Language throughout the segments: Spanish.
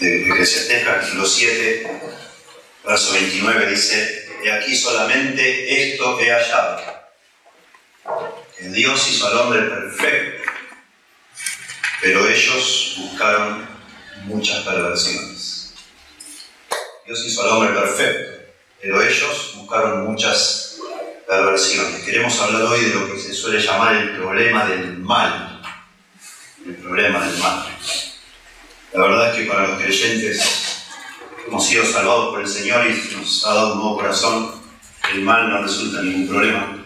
de Eclesiastés capítulo 7, verso 29 dice, y aquí solamente esto he hallado, que Dios hizo al hombre perfecto, pero ellos buscaron muchas perversiones. Dios hizo al hombre perfecto, pero ellos buscaron muchas perversiones. Queremos hablar hoy de lo que se suele llamar el problema del mal. El problema del mal. La verdad es que para los creyentes hemos sido salvados por el Señor y nos ha dado un nuevo corazón, el mal no resulta ningún problema.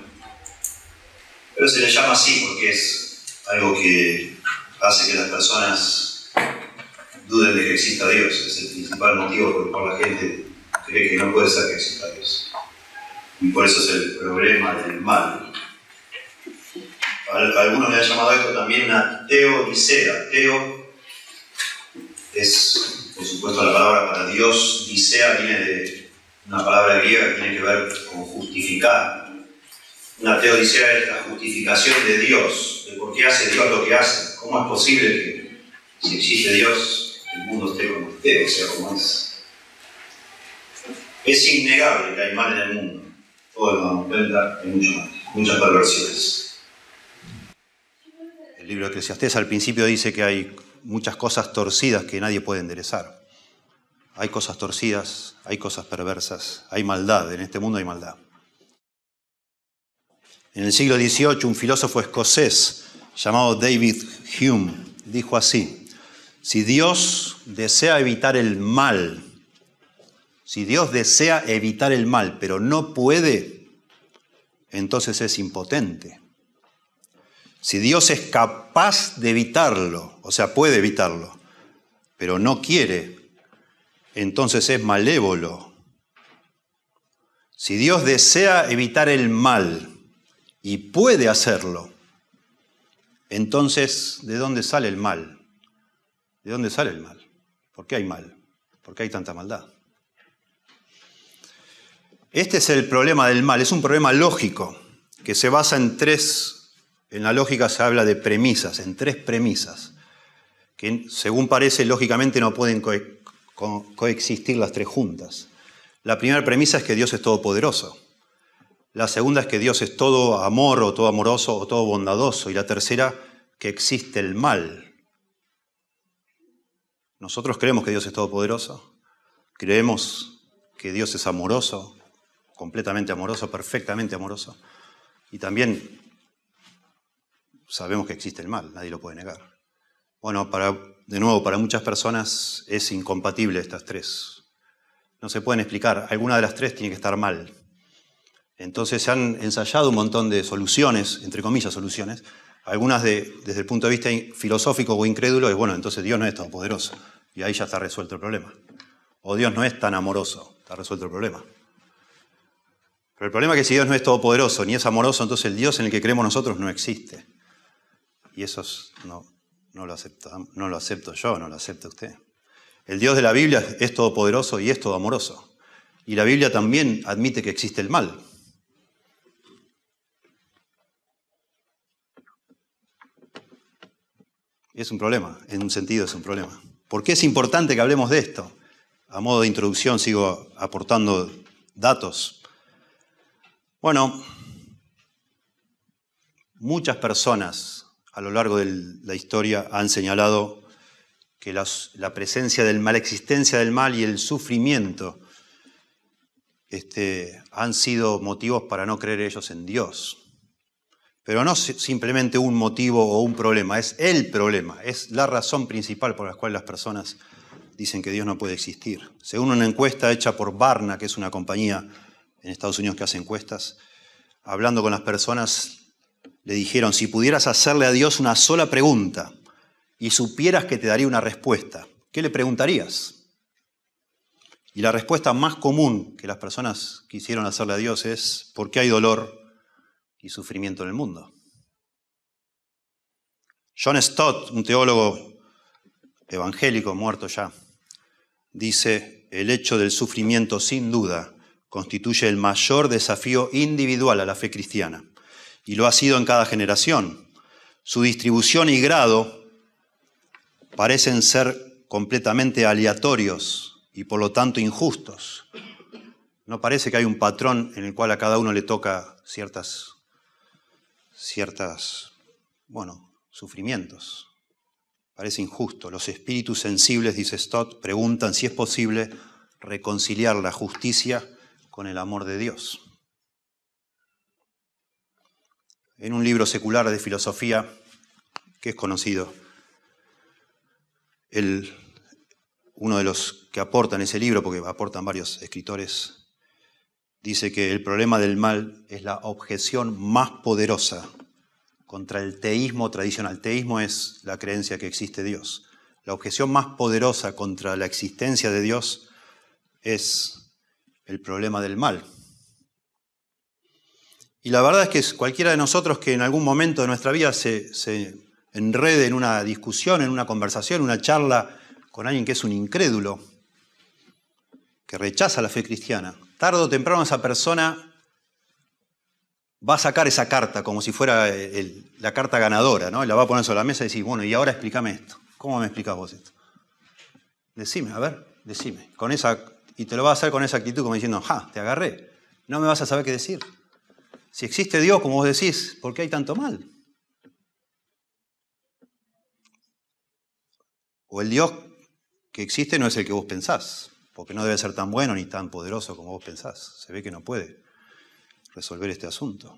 Pero se le llama así porque es algo que hace que las personas duden de que exista Dios. Es el principal motivo por el cual la gente cree que no puede ser que exista Dios. Y por eso es el problema del mal. Algunos le han llamado esto también una teodicea. Teo es, por supuesto, la palabra para Dios. Dicea viene de una palabra griega que tiene que ver con justificar. Una teodicea es la justificación de Dios, de por qué hace Dios lo que hace. ¿Cómo es posible que, si existe Dios, el mundo esté como esté, o sea, como es? Es innegable que hay mal en el mundo. Todos nos damos cuenta, hay mucho mal, muchas perversiones. El libro de Eclesiastés al principio dice que hay muchas cosas torcidas que nadie puede enderezar. Hay cosas torcidas, hay cosas perversas, hay maldad, en este mundo hay maldad. En el siglo XVIII un filósofo escocés llamado David Hume dijo así, si Dios desea evitar el mal, si Dios desea evitar el mal, pero no puede, entonces es impotente. Si Dios es capaz de evitarlo, o sea, puede evitarlo, pero no quiere, entonces es malévolo. Si Dios desea evitar el mal y puede hacerlo, entonces, ¿de dónde sale el mal? ¿De dónde sale el mal? ¿Por qué hay mal? ¿Por qué hay tanta maldad? Este es el problema del mal, es un problema lógico que se basa en tres, en la lógica se habla de premisas, en tres premisas, que según parece lógicamente no pueden coexistir las tres juntas. La primera premisa es que Dios es todopoderoso. La segunda es que Dios es todo amor o todo amoroso o todo bondadoso. Y la tercera, que existe el mal. Nosotros creemos que Dios es todopoderoso. Creemos que Dios es amoroso, completamente amoroso, perfectamente amoroso. Y también sabemos que existe el mal, nadie lo puede negar. Bueno, para, de nuevo, para muchas personas es incompatible estas tres. No se pueden explicar, alguna de las tres tiene que estar mal. Entonces se han ensayado un montón de soluciones, entre comillas soluciones, algunas de, desde el punto de vista filosófico o incrédulo, es bueno, entonces Dios no es todopoderoso, y ahí ya está resuelto el problema. O Dios no es tan amoroso, está resuelto el problema. Pero el problema es que si Dios no es todopoderoso ni es amoroso, entonces el Dios en el que creemos nosotros no existe. Y eso no, lo no lo acepto yo, no lo acepta usted. El Dios de la Biblia es todopoderoso y es todo amoroso. Y la Biblia también admite que existe el mal. Es un problema, en un sentido es un problema. ¿Por qué es importante que hablemos de esto? A modo de introducción sigo aportando datos. Bueno, muchas personas a lo largo de la historia han señalado que la presencia del mal, la existencia del mal y el sufrimiento este, han sido motivos para no creer ellos en Dios. Pero no simplemente un motivo o un problema, es el problema, es la razón principal por la cual las personas dicen que Dios no puede existir. Según una encuesta hecha por Barna, que es una compañía en Estados Unidos que hace encuestas, hablando con las personas, le dijeron, si pudieras hacerle a Dios una sola pregunta y supieras que te daría una respuesta, ¿qué le preguntarías? Y la respuesta más común que las personas quisieron hacerle a Dios es, ¿por qué hay dolor y sufrimiento en el mundo? John Stott, un teólogo evangélico muerto ya, dice, el hecho del sufrimiento sin duda constituye el mayor desafío individual a la fe cristiana, y lo ha sido en cada generación. Su distribución y grado parecen ser completamente aleatorios y por lo tanto injustos. No parece que hay un patrón en el cual a cada uno le toca ciertas, ciertas, bueno, sufrimientos. Parece injusto. Los espíritus sensibles, dice Stott, preguntan si es posible reconciliar la justicia con el amor de Dios. En un libro secular de filosofía que es conocido, uno de los que aportan ese libro, porque aportan varios escritores, dice que el problema del mal es la objeción más poderosa contra el teísmo tradicional. Teísmo es la creencia que existe Dios. La objeción más poderosa contra la existencia de Dios es el problema del mal. Y la verdad es que cualquiera de nosotros que en algún momento de nuestra vida se, enrede en una discusión, en una conversación, una charla con alguien que es un incrédulo, que rechaza la fe cristiana, tarde o temprano esa persona va a sacar esa carta como si fuera la carta ganadora, ¿no? Y la va a poner sobre la mesa y decir, bueno, y ahora explícame esto. ¿Cómo me explicas vos esto? Decime, a ver, decime. Con esa, y te lo va a hacer con esa actitud como diciendo, ja, te agarré. No me vas a saber qué decir. Si existe Dios, como vos decís, ¿por qué hay tanto mal? O el Dios que existe no es el que vos pensás, porque no debe ser tan bueno ni tan poderoso como vos pensás. Se ve que no puede resolver este asunto.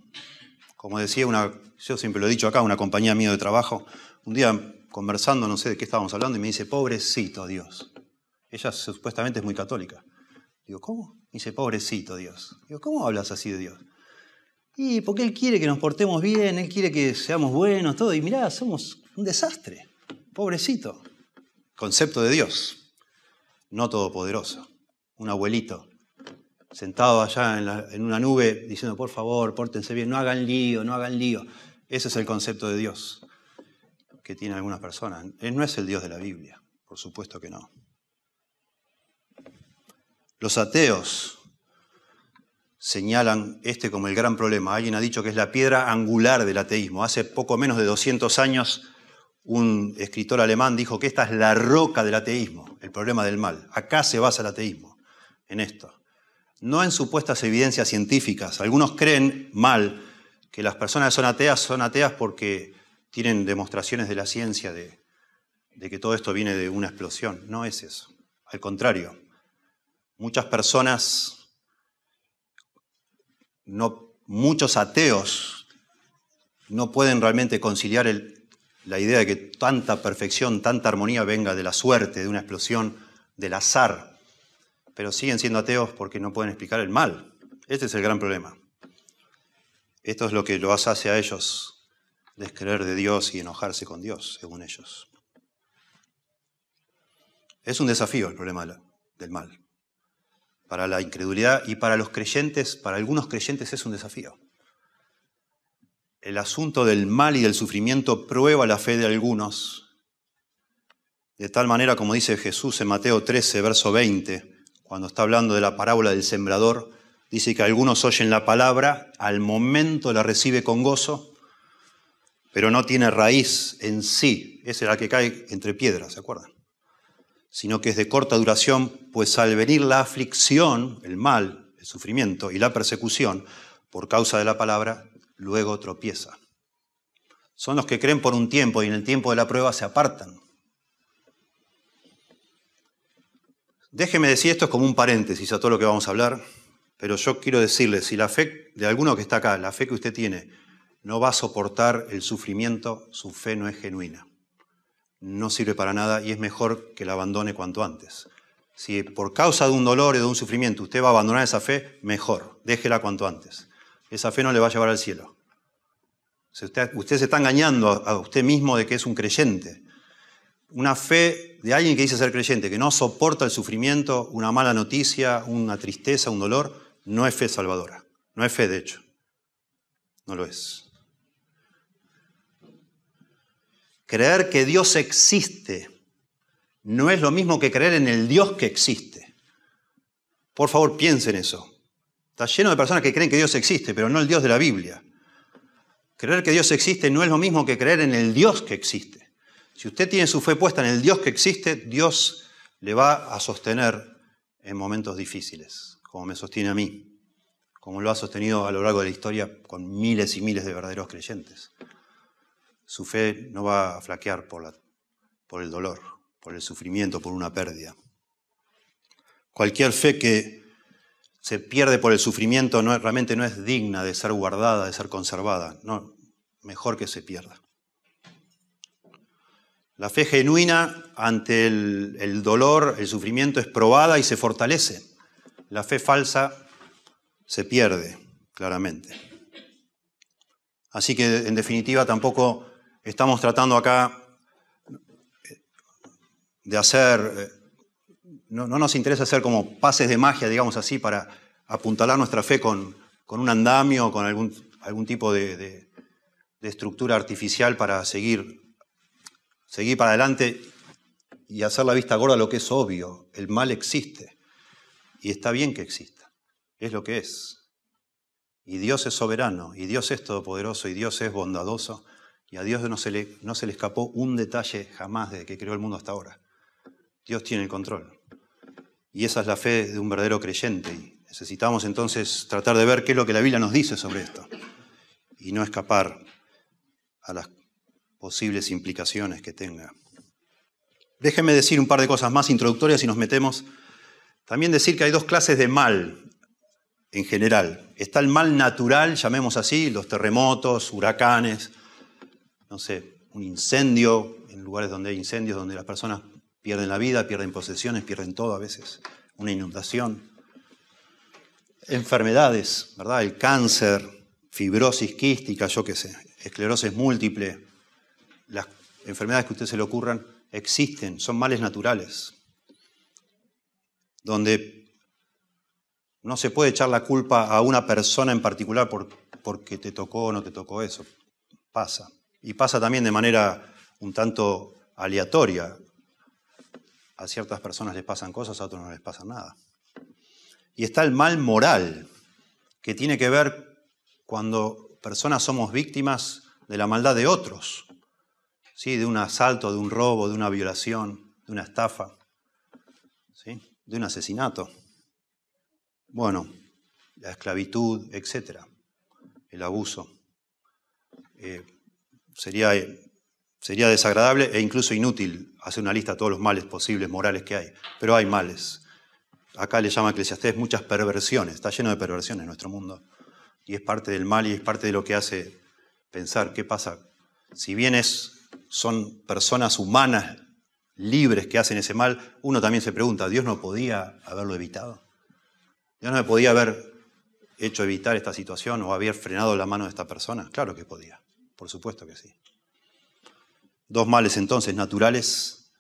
Como decía una, yo siempre lo he dicho acá, una compañía mía de trabajo, un día conversando, no sé de qué estábamos hablando, y me dice, pobrecito Dios. Ella supuestamente es muy católica. Digo, ¿cómo? Me dice, pobrecito Dios. Digo, ¿cómo hablas así de Dios? Y porque Él quiere que nos portemos bien, Él quiere que seamos buenos, todo. Y mirá, somos un desastre. Pobrecito. Concepto de Dios, no todopoderoso. Un abuelito sentado allá en, una nube diciendo, por favor, pórtense bien, no hagan lío, no hagan lío. Ese es el concepto de Dios que tiene algunas personas. Él no es el Dios de la Biblia, por supuesto que no. Los ateos señalan este como el gran problema. Alguien ha dicho que es la piedra angular del ateísmo. Hace poco menos de 200 años un escritor alemán dijo que esta es la roca del ateísmo, el problema del mal. Acá se basa el ateísmo, en esto no en supuestas evidencias científicas. Algunos creen mal que las personas que son ateas son ateas porque tienen demostraciones de la ciencia de, que todo esto viene de una explosión. No es eso. Al contrario, muchas personas, no, muchos ateos no pueden realmente conciliar la idea de que tanta perfección, tanta armonía venga de la suerte, de una explosión, del azar pero siguen siendo ateos porque no pueden explicar el mal. Este es el gran problema. Esto es lo que los hace a ellos descreer de Dios y enojarse con Dios, según ellos. Es un desafío el problema del mal. Para la incredulidad y para los creyentes, para algunos creyentes es un desafío. El asunto del mal y del sufrimiento prueba la fe de algunos, de tal manera como dice Jesús en Mateo 13, verso 20, cuando está hablando de la parábola del sembrador, dice que algunos oyen la palabra, al momento la recibe con gozo, pero no tiene raíz en sí, es la que cae entre piedras, ¿se acuerdan? Sino que es de corta duración, pues al venir la aflicción, el mal, el sufrimiento y la persecución por causa de la palabra, luego tropieza. Son los que creen por un tiempo y en el tiempo de la prueba se apartan. Déjeme decir esto como un paréntesis a todo lo que vamos a hablar, pero yo quiero decirle, si la fe de alguno que está acá, la fe que usted tiene, no va a soportar el sufrimiento, su fe no es genuina. No sirve para nada y es mejor que la abandone cuanto antes. Si por causa de un dolor y de un sufrimiento usted va a abandonar esa fe, mejor, déjela cuanto antes. Esa fe no le va a llevar al cielo. Usted, usted se está engañando a usted mismo de que es un creyente una fe de alguien que dice ser creyente, que no soporta el sufrimiento, una mala noticia, una tristeza, un dolor, no es fe salvadora. No es fe, de hecho. No lo es. Creer que Dios existe no es lo mismo que creer en el Dios que existe. Por favor, piensen eso. Está lleno de personas que creen que Dios existe, pero no el Dios de la Biblia. Creer que Dios existe no es lo mismo que creer en el Dios que existe. Si usted tiene su fe puesta en el Dios que existe, Dios le va a sostener en momentos difíciles, como me sostiene a mí, como lo ha sostenido a lo largo de la historia con miles y miles de verdaderos creyentes. Su fe no va a flaquear por, el dolor, por el sufrimiento, por una pérdida. Cualquier fe que se pierde por el sufrimiento no, realmente no es digna de ser guardada, de ser conservada. No, mejor que se pierda. La fe genuina ante el, dolor, el sufrimiento es probada y se fortalece. La fe falsa se pierde, claramente. Así que, en definitiva, tampoco estamos tratando acá de hacer, no, no, nos interesa hacer como pases de magia, digamos así, para apuntalar nuestra fe con, un andamio, con algún, tipo de estructura artificial para seguir seguir para adelante y hacer la vista gorda a lo que es obvio. El mal existe y está bien que exista. Es lo que es. Y Dios es soberano, y Dios es todopoderoso, y Dios es bondadoso, y a Dios no se le, no se le escapó un detalle jamás desde que creó el mundo hasta ahora. Dios tiene el control. Y esa es la fe de un verdadero creyente. Y necesitamos entonces tratar de ver qué es lo que la Biblia nos dice sobre esto, y no escapar a las posibles implicaciones que tenga. Déjenme decir un par de cosas más introductorias y nos metemos. También decir que hay dos clases de mal en general. Está el mal natural, llamemos así, los terremotos, huracanes, no sé, un incendio, en lugares donde hay incendios, donde las personas pierden la vida, pierden posesiones, pierden todo a veces, una inundación. Enfermedades, ¿verdad? El cáncer, fibrosis quística, yo qué sé, esclerosis múltiple, las enfermedades que a usted se le ocurran existen, son males naturales, donde no se puede echar la culpa a una persona en particular por, porque te tocó o no te tocó eso. Pasa. Y pasa también de manera un tanto aleatoria. A ciertas personas les pasan cosas, a otros no les pasa nada. Y está el mal moral, que tiene que ver cuando personas somos víctimas de la maldad de otros ¿sí? de un asalto, de un robo, de una violación, de una estafa, ¿sí? de un asesinato. Bueno, la esclavitud, etc. El abuso. Eh, sería, sería desagradable e incluso inútil hacer una lista de todos los males posibles, morales que hay. Pero hay males. Acá le llama Eclesiastés muchas perversiones. Está lleno de perversiones nuestro mundo. Y es parte del mal y es parte de lo que hace pensar qué pasa. Si bien es son personas humanas libres que hacen ese mal, uno también se pregunta, ¿Dios no podía haberlo evitado? ¿Dios no me podía haber hecho evitar esta situación o haber frenado la mano de esta persona? Claro que podía, por supuesto que sí. Dos males entonces, naturales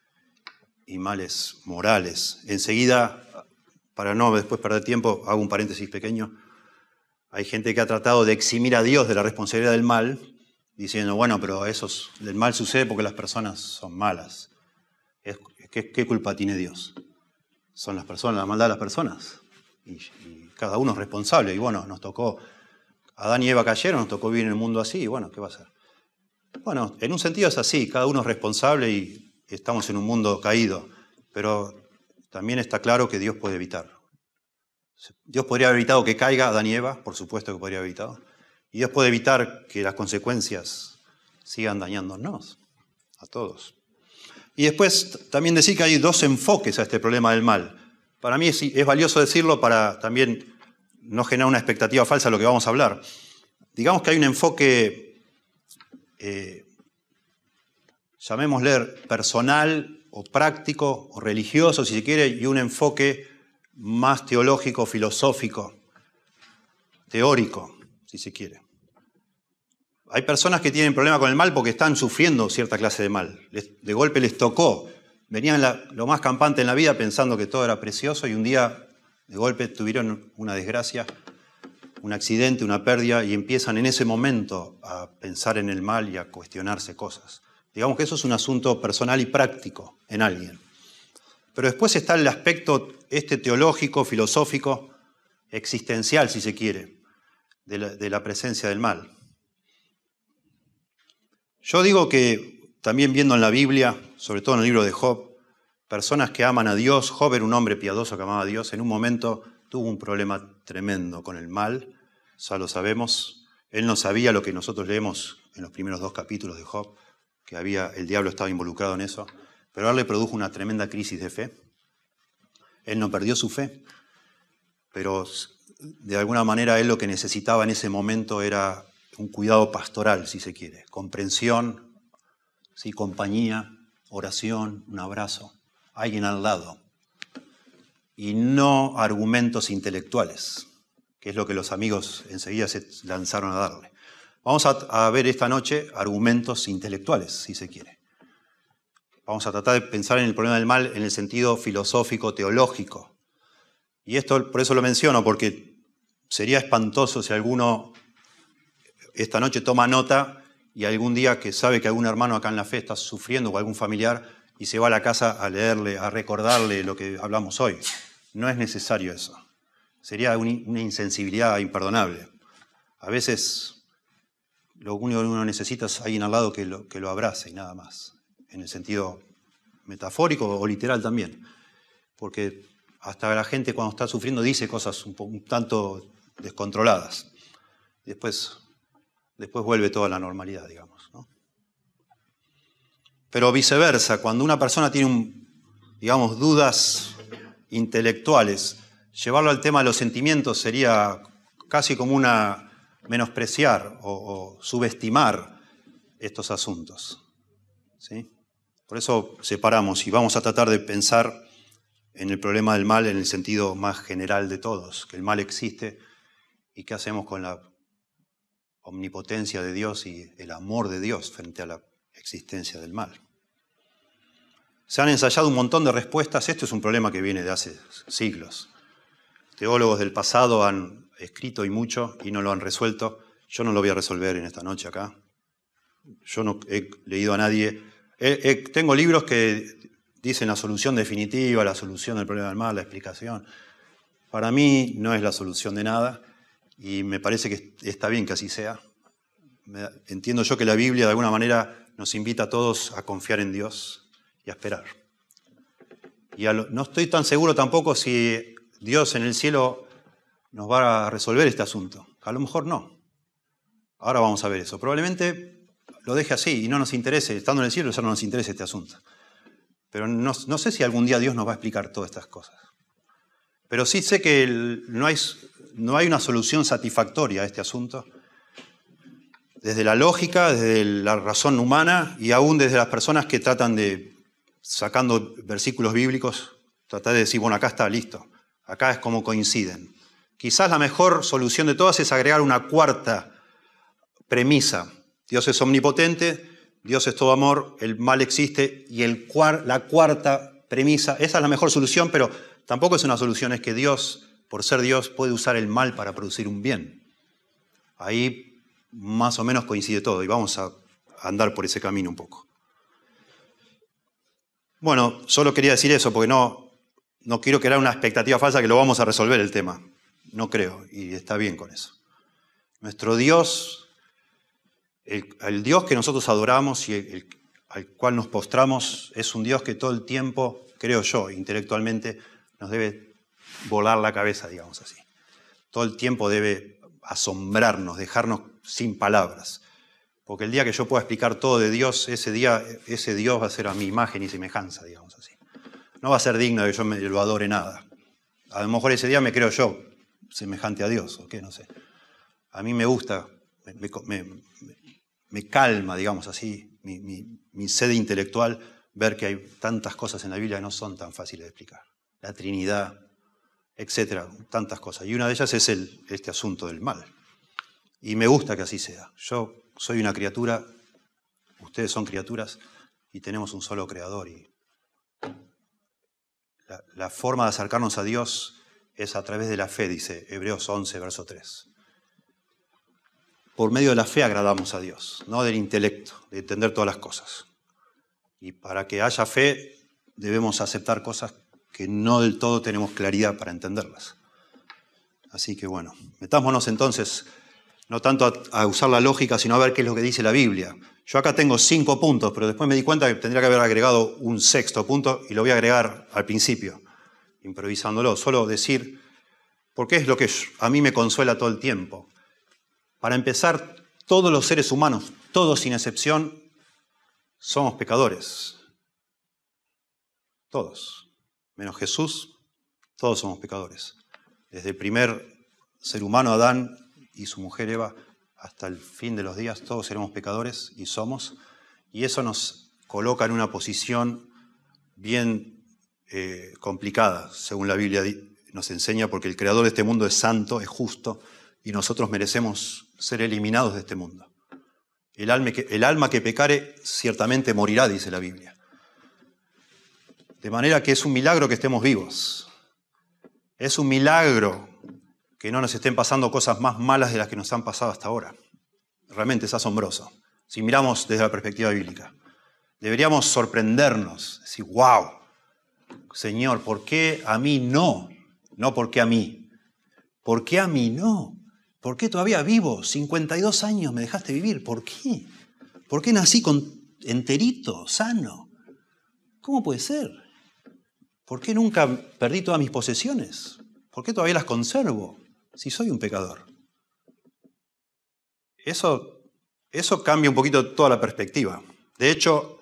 y males morales. Enseguida, para no después perder tiempo, hago un paréntesis pequeño. Hay gente que ha tratado de eximir a Dios de la responsabilidad del mal, diciendo, bueno, pero eso el mal sucede porque las personas son malas. ¿Qué, culpa tiene Dios? Son las personas, la maldad de las personas. Y, cada uno es responsable. Y bueno, nos tocó, Adán y Eva cayeron, nos tocó vivir en el mundo así, y bueno, ¿qué va a ser? Bueno, en un sentido es así, cada uno es responsable y estamos en un mundo caído, pero también está claro que Dios puede evitar. Dios podría haber evitado que caiga Adán y Eva, por supuesto que podría haber evitado. Y Dios puede evitar que las consecuencias sigan dañándonos a todos. Y después también decir que hay dos enfoques a este problema del mal. Para mí es, valioso decirlo para también no generar una expectativa falsa de lo que vamos a hablar. Digamos que hay un enfoque, eh, llamémosle personal o práctico o religioso, si se quiere, y un enfoque más teológico, filosófico, teórico si se quiere. Hay personas que tienen problema con el mal porque están sufriendo cierta clase de mal. de golpe les tocó. Venían lo más campante en la vida pensando que todo era precioso y un día de golpe tuvieron una desgracia, un accidente, una pérdida y empiezan en ese momento a pensar en el mal y a cuestionarse cosas. Digamos que eso es un asunto personal y práctico en alguien. Pero después está el aspecto este teológico, filosófico, existencial, si se quiere de la, presencia del mal. Yo digo que también viendo en la Biblia, sobre todo en el libro de Job, personas que aman a Dios, Job era un hombre piadoso que amaba a Dios, en un momento tuvo un problema tremendo con el mal, ya lo sabemos, él no sabía lo que nosotros leemos en los primeros dos capítulos de Job, que había, el diablo estaba involucrado en eso, pero él le produjo una tremenda crisis de fe. Él no perdió su fe, pero de alguna manera él lo que necesitaba en ese momento era un cuidado pastoral, si se quiere, comprensión, ¿sí? compañía, oración, un abrazo, alguien al lado, y no argumentos intelectuales, que es lo que los amigos enseguida se lanzaron a darle. Vamos a, ver esta noche argumentos intelectuales, si se quiere. Vamos a tratar de pensar en el problema del mal en el sentido filosófico, teológico. Y esto por eso lo menciono, porque sería espantoso si alguno esta noche toma nota y algún día que sabe que algún hermano acá en la fe está sufriendo o algún familiar y se va a la casa a leerle, a recordarle lo que hablamos hoy. No es necesario eso. Sería una insensibilidad imperdonable. A veces lo único que uno necesita es alguien al lado que lo, que lo abrace y nada más, en el sentido metafórico o literal también. Porque hasta la gente cuando está sufriendo dice cosas un, tanto descontroladas. Después, después vuelve toda la normalidad, digamos. Pero viceversa, cuando una persona tiene, digamos, dudas intelectuales, llevarlo al tema de los sentimientos sería casi como una menospreciar o, subestimar estos asuntos. ¿sí? Por eso separamos y vamos a tratar de pensar en el problema del mal en el sentido más general de todos, que el mal existe y qué hacemos con la omnipotencia de Dios y el amor de Dios frente a la existencia del mal. Se han ensayado un montón de respuestas, esto es un problema que viene de hace siglos. Teólogos del pasado han escrito y mucho y no lo han resuelto. Yo no lo voy a resolver en esta noche acá. Yo no he leído a nadie. tengo libros que dicen la solución definitiva, la solución del problema del mal, la explicación. Para mí no es la solución de nada y me parece que está bien que así sea. Entiendo yo que la Biblia de alguna manera nos invita a todos a confiar en Dios y a esperar. Y no estoy tan seguro tampoco si Dios en el cielo nos va a resolver este asunto. A lo mejor no. Ahora vamos a ver eso. Probablemente lo deje así y no nos interese, estando en el cielo ya no nos interesa este asunto. Pero no, sé si algún día Dios nos va a explicar todas estas cosas. Pero sí sé que no, hay, no hay una solución satisfactoria a este asunto. Desde la lógica, desde la razón humana y aún desde las personas que tratan de, sacando versículos bíblicos, tratar de decir, bueno, acá está listo. Acá es como coinciden. Quizás la mejor solución de todas es agregar una cuarta premisa. Dios es omnipotente, Dios es todo amor, el mal existe y el la cuarta premisa, esa es la mejor solución, pero tampoco es una solución, es que Dios, por ser Dios, puede usar el mal para producir un bien. Ahí más o menos coincide todo y vamos a andar por ese camino un poco. Bueno, solo quería decir eso porque no, no quiero crear una expectativa falsa que lo vamos a resolver el tema. No creo, y está bien con eso. Nuestro Dios, el, Dios que nosotros adoramos y al cual nos postramos, es un Dios que todo el tiempo, creo yo, intelectualmente, nos debe volar la cabeza, digamos así. Todo el tiempo debe asombrarnos, dejarnos sin palabras. Porque el día que yo pueda explicar todo de Dios, ese día, ese Dios va a ser a mi imagen y semejanza, digamos así. No va a ser digno de que yo me lo adore nada. A lo mejor ese día me creo yo, semejante a Dios, o qué, no sé. A mí me gusta, me, calma, digamos así, mi, sede intelectual ver que hay tantas cosas en la Biblia que no son tan fáciles de explicar. La Trinidad, etcétera, tantas cosas. Y una de ellas es el, este asunto del mal. Y me gusta que así sea. Yo soy una criatura, ustedes son criaturas y tenemos un solo creador. Y la forma de acercarnos a Dios es a través de la fe, dice Hebreos 11, verso 3. Por medio de la fe agradamos a Dios, no del intelecto, de entender todas las cosas. Y para que haya fe debemos aceptar cosas que no del todo tenemos claridad para entenderlas. Así que bueno, metámonos entonces no tanto a, usar la lógica, sino a ver qué es lo que dice la Biblia. Yo acá tengo cinco puntos, pero después me di cuenta que tendría que haber agregado un sexto punto y lo voy a agregar al principio, improvisándolo. Solo decir, porque es lo que a mí me consuela todo el tiempo. Para empezar, todos los seres humanos, todos sin excepción, somos pecadores. Todos. Menos Jesús, todos somos pecadores. Desde el primer ser humano, Adán, y su mujer Eva, hasta el fin de los días todos seremos pecadores y somos, y eso nos coloca en una posición bien eh, complicada, según la Biblia nos enseña, porque el creador de este mundo es santo, es justo, y nosotros merecemos ser eliminados de este mundo. El alma, que, el alma que pecare ciertamente morirá, dice la Biblia. De manera que es un milagro que estemos vivos. Es un milagro que no nos estén pasando cosas más malas de las que nos han pasado hasta ahora. Realmente es asombroso, si miramos desde la perspectiva bíblica. Deberíamos sorprendernos, decir, wow, Señor, ¿por qué a mí no? No, ¿por qué a mí? ¿Por qué a mí no? ¿Por qué todavía vivo? 52 años me dejaste vivir. ¿Por qué? ¿Por qué nací con enterito, sano? ¿Cómo puede ser? ¿Por qué nunca perdí todas mis posesiones? ¿Por qué todavía las conservo? Si soy un pecador? Eso, cambia un poquito toda la perspectiva. De hecho,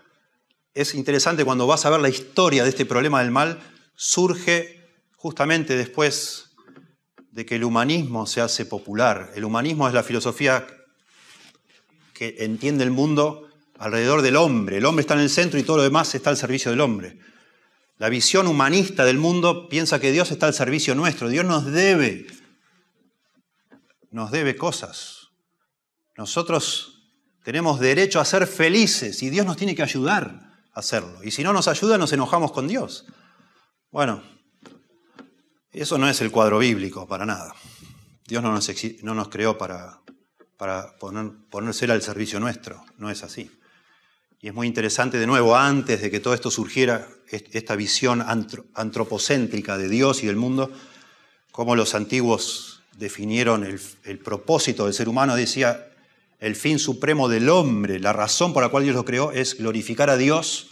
es interesante cuando vas a ver la historia de este problema del mal, surge justamente después de que el humanismo se hace popular. El humanismo es la filosofía que entiende el mundo alrededor del hombre. El hombre está en el centro y todo lo demás está al servicio del hombre. La visión humanista del mundo piensa que Dios está al servicio nuestro. Dios nos debe nos debe cosas. Nosotros tenemos derecho a ser felices y Dios nos tiene que ayudar a hacerlo. Y si no nos ayuda, nos enojamos con Dios. Bueno, eso no es el cuadro bíblico para nada. Dios no nos, no nos creó para, para poner, ponerse al servicio nuestro, no es así. Y es muy interesante, de nuevo, antes de que todo esto surgiera, esta visión antropocéntrica de Dios y del mundo, cómo los antiguos definieron el, propósito del ser humano, decía, el fin supremo del hombre, la razón por la cual Dios lo creó es glorificar a Dios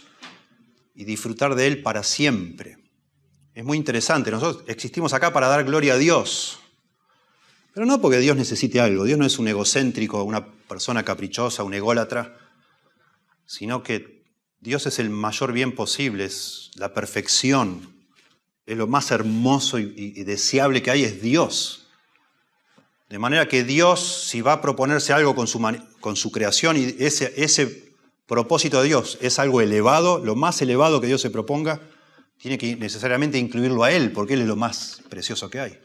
y disfrutar de Él para siempre. Es muy interesante, nosotros existimos acá para dar gloria a Dios, pero no porque Dios necesite algo, Dios no es un egocéntrico, una persona caprichosa, un ególatra, sino que Dios es el mayor bien posible, es la perfección, es lo más hermoso y deseable que hay, es Dios. De manera que Dios, si va a proponerse algo con su, creación y ese, propósito de Dios es algo elevado, lo más elevado que Dios se proponga, tiene que necesariamente incluirlo a Él, porque Él es lo más precioso que hay.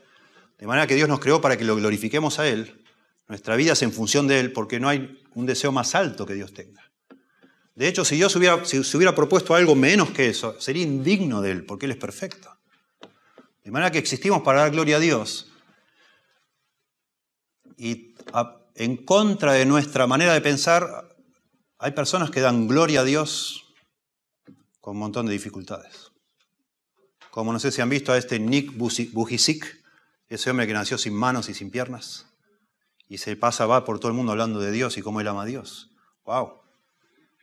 De manera que Dios nos creó para que lo glorifiquemos a Él. Nuestra vida es en función de Él, porque no hay un deseo más alto que Dios tenga. De hecho, si Dios hubiera, se hubiera propuesto algo menos que eso, sería indigno de Él, porque Él es perfecto. De manera que existimos para dar gloria a Dios, y en contra de nuestra manera de pensar, hay personas que dan gloria a Dios con un montón de dificultades. Como no sé si han visto a este Nick Bujicic, ese hombre que nació sin manos y sin piernas, y se pasa, va por todo el mundo hablando de Dios y cómo él ama a Dios. ¡Wow!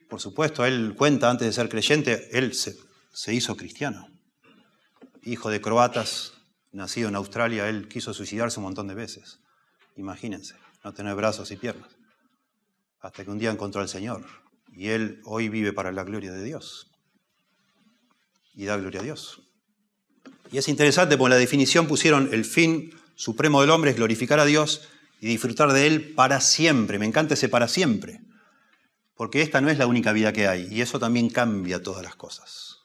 Por supuesto, él cuenta antes de ser creyente, él se, se hizo cristiano. Hijo de croatas, nacido en Australia, él quiso suicidarse un montón de veces. Imagínense, no tener brazos y piernas. Hasta que un día encontró al Señor. Y él hoy vive para la gloria de Dios. Y da gloria a Dios. Y es interesante porque la definición pusieron el fin supremo del hombre es glorificar a Dios y disfrutar de Él para siempre. Me encanta ese para siempre. Porque esta no es la única vida que hay. Y eso también cambia todas las cosas.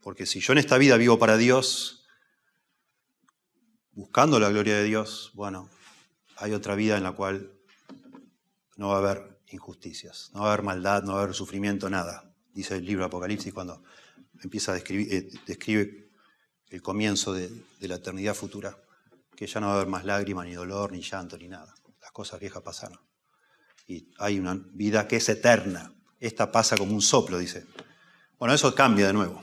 Porque si yo en esta vida vivo para Dios, buscando la gloria de Dios, bueno, hay otra vida en la cual no va a haber injusticias, no va a haber maldad, no va a haber sufrimiento, nada. Dice el libro Apocalipsis cuando empieza a describir, eh, describe el comienzo de, la eternidad futura, que ya no va a haber más lágrimas, ni dolor, ni llanto, ni nada. Las cosas viejas pasaron. Y hay una vida que es eterna. Esta pasa como un soplo, dice. Bueno, eso cambia de nuevo.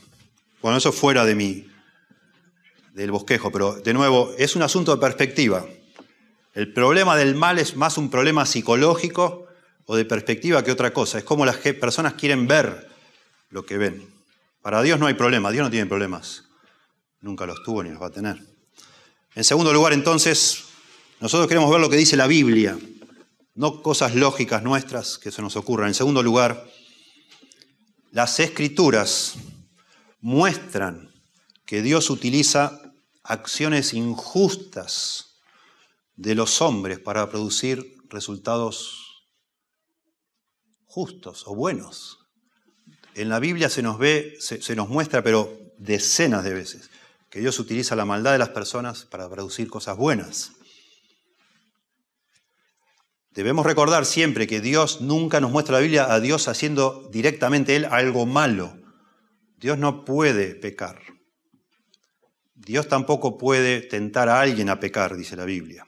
Bueno, eso fuera de mi, del bosquejo, pero de nuevo, es un asunto de perspectiva. El problema del mal es más un problema psicológico o de perspectiva que otra cosa. Es como las personas quieren ver lo que ven. Para Dios no hay problema, Dios no tiene problemas. Nunca los tuvo ni los va a tener. En segundo lugar, entonces, nosotros queremos ver lo que dice la Biblia, no cosas lógicas nuestras que se nos ocurran. En segundo lugar, las escrituras muestran que Dios utiliza acciones injustas de los hombres para producir resultados justos o buenos. En la Biblia se nos ve, se, nos muestra, pero decenas de veces, que Dios utiliza la maldad de las personas para producir cosas buenas. Debemos recordar siempre que Dios nunca nos muestra la Biblia a Dios haciendo directamente Él algo malo. Dios no puede pecar. Dios tampoco puede tentar a alguien a pecar, dice la Biblia.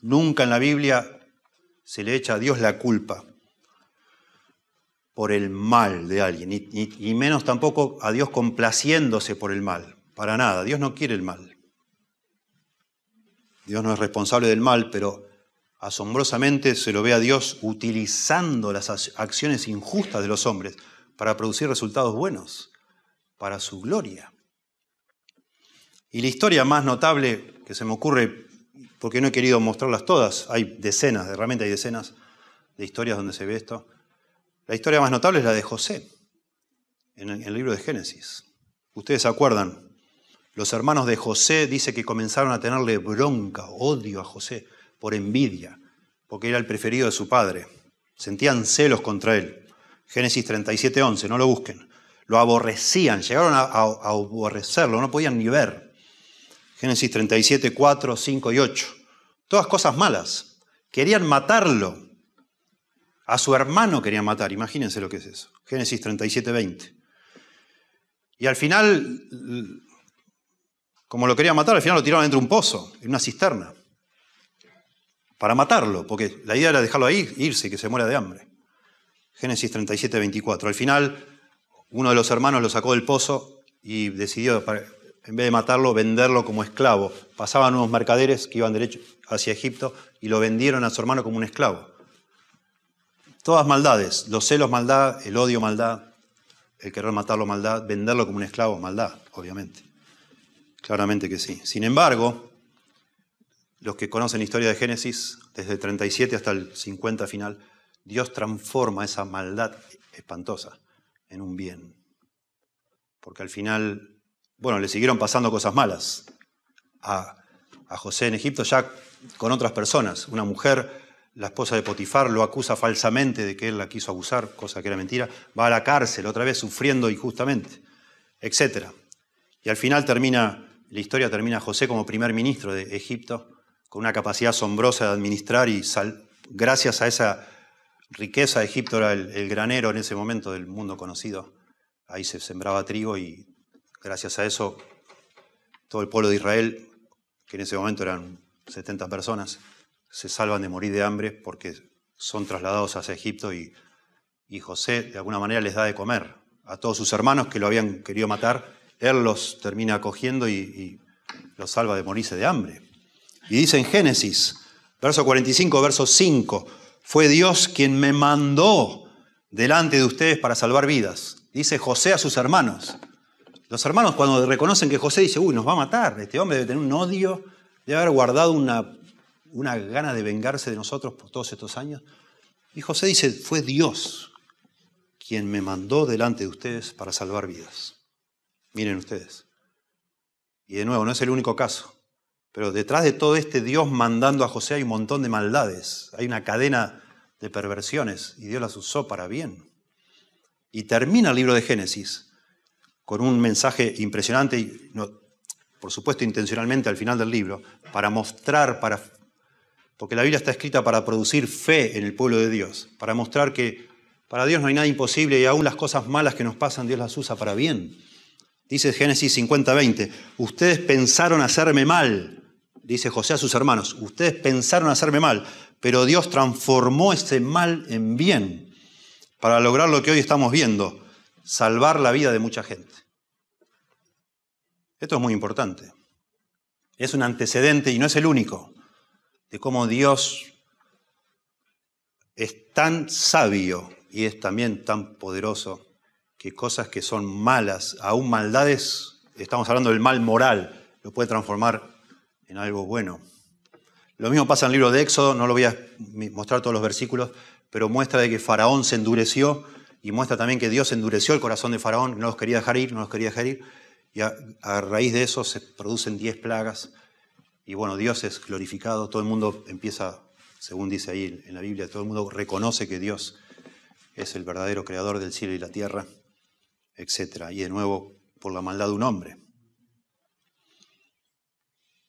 Nunca en la Biblia se le echa a Dios la culpa por el mal de alguien, y, menos tampoco a Dios complaciéndose por el mal. Para nada, Dios no quiere el mal. Dios no es responsable del mal, pero asombrosamente se lo ve a Dios utilizando las acciones injustas de los hombres para producir resultados buenos para su gloria. Y la historia más notable que se me ocurre, porque no he querido mostrarlas todas, hay decenas, realmente hay decenas de historias donde se ve esto. La historia más notable es la de José, en el libro de Génesis. Ustedes se acuerdan, los hermanos de José dice que comenzaron a tenerle bronca, odio a José, por envidia, porque era el preferido de su padre. Sentían celos contra él. Génesis 37, 11, no lo busquen lo aborrecían, llegaron a, aborrecerlo, no podían ni ver. Génesis 37, 4, 5 y 8. Todas cosas malas. Querían matarlo. A su hermano querían matar, imagínense lo que es eso. Génesis 37, 20. Y al final, como lo querían matar, al final lo tiraron dentro de un pozo, en una cisterna. Para matarlo, porque la idea era dejarlo ahí, irse, que se muera de hambre. Génesis 37, 24. Al final uno de los hermanos lo sacó del pozo y decidió, en vez de matarlo, venderlo como esclavo. Pasaban unos mercaderes que iban derecho hacia Egipto y lo vendieron a su hermano como un esclavo. Todas maldades, los celos maldad, el odio maldad, el querer matarlo maldad, venderlo como un esclavo maldad, obviamente. Claramente que sí. Sin embargo, los que conocen la historia de Génesis, desde el 37 hasta el 50 final, Dios transforma esa maldad espantosa en un bien. Porque al final, bueno, le siguieron pasando cosas malas a, José en Egipto ya con otras personas. Una mujer, la esposa de Potifar, lo acusa falsamente de que él la quiso abusar, cosa que era mentira. Va a la cárcel otra vez sufriendo injustamente, etc. Y al final termina, la historia termina José como primer ministro de Egipto, con una capacidad asombrosa de administrar y gracias a esa riqueza Egipto era el, granero en ese momento del mundo conocido. Ahí se sembraba trigo y gracias a eso todo el pueblo de Israel, que en ese momento eran 70 personas, se salvan de morir de hambre porque son trasladados hacia Egipto y, José de alguna manera les da de comer a todos sus hermanos que lo habían querido matar. Él los termina acogiendo y, y los salva de morirse de hambre. Y dice en Génesis, verso 45, verso 5, fue Dios quien me mandó delante de ustedes para salvar vidas. Dice José a sus hermanos. Los hermanos cuando reconocen que José dice, uy, nos va a matar, este hombre debe tener un odio, debe haber guardado una, una gana de vengarse de nosotros por todos estos años. Y José dice, fue Dios quien me mandó delante de ustedes para salvar vidas. Miren ustedes. Y de nuevo, no es el único caso. Pero detrás de todo este Dios mandando a José hay un montón de maldades, hay una cadena de perversiones y Dios las usó para bien. Y termina el libro de Génesis con un mensaje impresionante, y por supuesto intencionalmente al final del libro, para mostrar, para, porque la Biblia está escrita para producir fe en el pueblo de Dios, para mostrar que para Dios no hay nada imposible y aún las cosas malas que nos pasan Dios las usa para bien. Dice Génesis 50:20, ustedes pensaron hacerme mal, dice José a sus hermanos, ustedes pensaron hacerme mal, pero Dios transformó ese mal en bien para lograr lo que hoy estamos viendo, salvar la vida de mucha gente. Esto es muy importante. Es un antecedente y no es el único. de cómo Dios es tan sabio y es también tan poderoso que cosas que son malas, aún maldades, estamos hablando del mal moral, lo puede transformar en algo bueno. Lo mismo pasa en el libro de Éxodo, no lo voy a mostrar todos los versículos, pero muestra de que Faraón se endureció y muestra también que Dios endureció el corazón de Faraón, no los quería dejar ir, no los quería dejar ir, y a, raíz de eso se producen diez plagas, y bueno, Dios es glorificado, todo el mundo empieza, según dice ahí en la Biblia, todo el mundo reconoce que Dios es el verdadero creador del cielo y la tierra, etc. Y de nuevo, por la maldad de un hombre.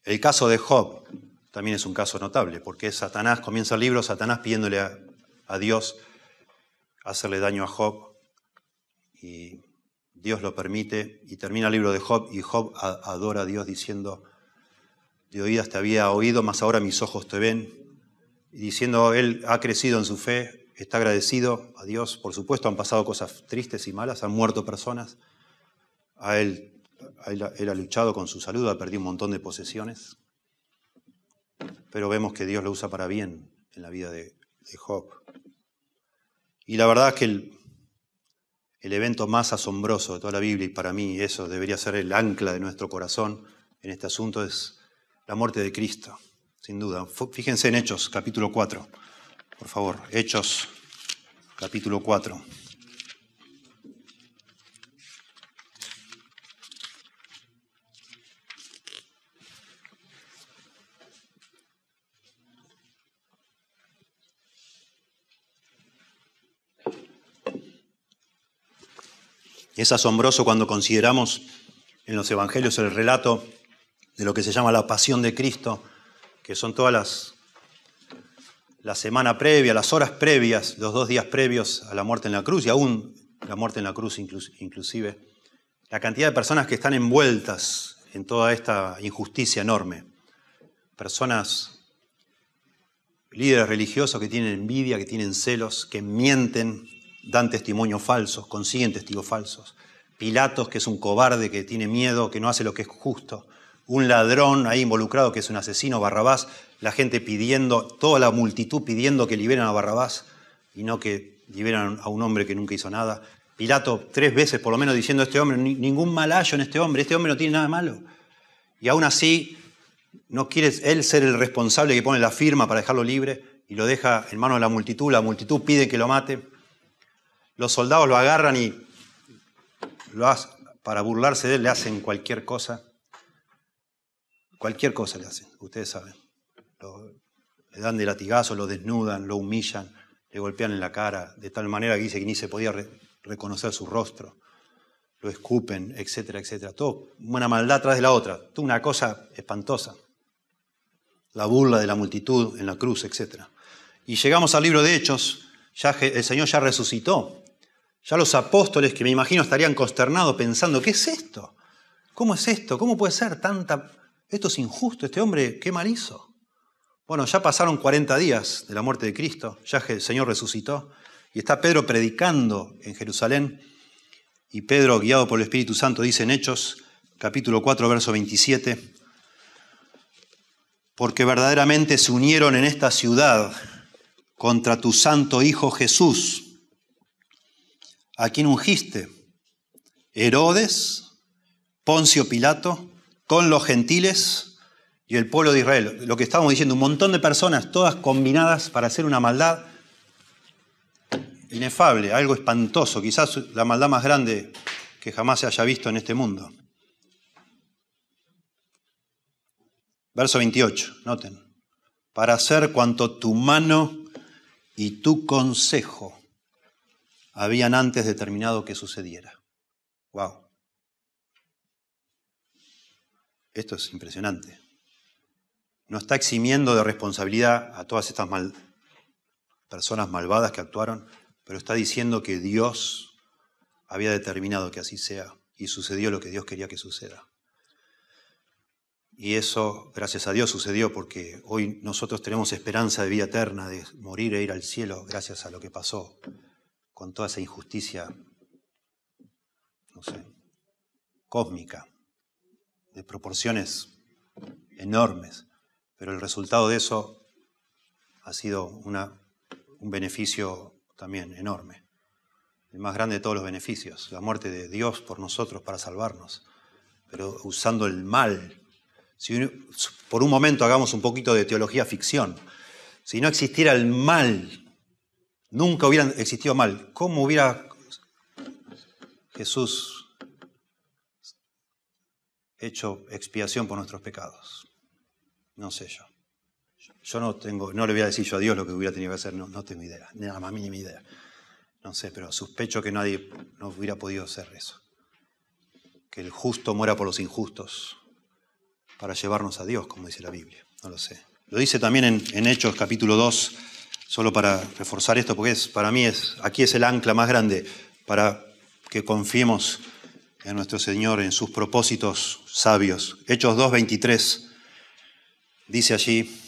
El caso de Job también es un caso notable, porque Satanás, comienza el libro, Satanás pidiéndole a, a Dios hacerle daño a Job, y Dios lo permite, y termina el libro de Job, y Job adora a Dios diciendo, de oídas te había oído, mas ahora mis ojos te ven, y diciendo, él ha crecido en su fe, está agradecido a Dios, por supuesto han pasado cosas tristes y malas, han muerto personas, a él, él, ha luchado con su salud, ha perdido un montón de posesiones, pero vemos que Dios lo usa para bien en la vida de, de Job. Y la verdad es que el, el evento más asombroso de toda la Biblia, y para mí eso debería ser el ancla de nuestro corazón en este asunto, es la muerte de Cristo, sin duda. Fíjense en Hechos, capítulo 4, por favor, Hechos, capítulo 4. Es asombroso cuando consideramos en los evangelios el relato de lo que se llama la pasión de Cristo, que son todas las la semana previa, las horas previas, los dos días previos a la muerte en la cruz y aún la muerte en la cruz inclusive, la cantidad de personas que están envueltas en toda esta injusticia enorme. Personas, líderes religiosos que tienen envidia, que tienen celos, que mienten, dan testimonios falsos, consiguen testigos falsos. Pilatos, que es un cobarde, que tiene miedo, que no hace lo que es justo. Un ladrón ahí involucrado, que es un asesino, Barrabás. La gente pidiendo, toda la multitud pidiendo que liberen a Barrabás y no que liberen a un hombre que nunca hizo nada. Pilato tres veces por lo menos diciendo este hombre, ningún mal en este hombre, este hombre no tiene nada malo. Y aún así no quiere él ser el responsable que pone la firma para dejarlo libre y lo deja en manos de la multitud, la multitud pide que lo mate. Los soldados lo agarran y lo para burlarse de él le hacen cualquier cosa. Cualquier cosa le hacen, ustedes saben. le dan de latigazo, lo desnudan, lo humillan, le golpean en la cara, de tal manera que dice que ni se podía reconocer su rostro. Lo escupen, etcétera, etcétera. Todo una maldad tras de la otra. Toda una cosa espantosa. La burla de la multitud en la cruz, etcétera. Y llegamos al libro de Hechos. Ya el Señor ya resucitó. Ya los apóstoles, que me imagino estarían consternados pensando, ¿qué es esto? ¿Cómo es esto? ¿Cómo puede ser tanta... Esto es injusto, este hombre, ¿qué mal hizo? Bueno, ya pasaron 40 días de la muerte de Cristo, ya el Señor resucitó, y está Pedro predicando en Jerusalén, y Pedro, guiado por el Espíritu Santo, dice en Hechos, capítulo 4, verso 27, porque verdaderamente se unieron en esta ciudad contra tu santo Hijo Jesús, ¿A quién ungiste? Herodes, Poncio Pilato, con los gentiles y el pueblo de Israel. Lo que estábamos diciendo, un montón de personas, todas combinadas para hacer una maldad inefable, algo espantoso, quizás la maldad más grande que jamás se haya visto en este mundo. Verso 28, noten, para hacer cuanto tu mano y tu consejo habían antes determinado que sucediera. ¡Wow! Esto es impresionante. No está eximiendo de responsabilidad a todas estas personas malvadas que actuaron, pero está diciendo que Dios había determinado que así sea y sucedió lo que Dios quería que suceda. Y eso, gracias a Dios, sucedió porque hoy nosotros tenemos esperanza de vida eterna, de morir e ir al cielo, gracias a lo que pasó con toda esa injusticia, no sé, cósmica, de proporciones enormes. Pero el resultado de eso ha sido un beneficio también enorme. El más grande de todos los beneficios, la muerte de Dios por nosotros para salvarnos, pero usando el mal. Si por un momento hagamos un poquito de teología ficción, si no existiera el mal, nunca hubiera existido mal, ¿cómo hubiera Jesús hecho expiación por nuestros pecados? No sé yo. Yo no tengo, no le voy a decir yo a Dios lo que hubiera tenido que hacer, no, tengo idea, ni la más mínima idea. No sé, pero sospecho que nadie no hubiera podido hacer eso. Que el justo muera por los injustos para llevarnos a Dios, como dice la Biblia. No lo sé. Lo dice también en, Hechos capítulo 2, solo para reforzar esto, porque es, para mí es, aquí es el ancla más grande para que confiemos en nuestro Señor, en sus propósitos sabios. Hechos 2, 23, dice allí,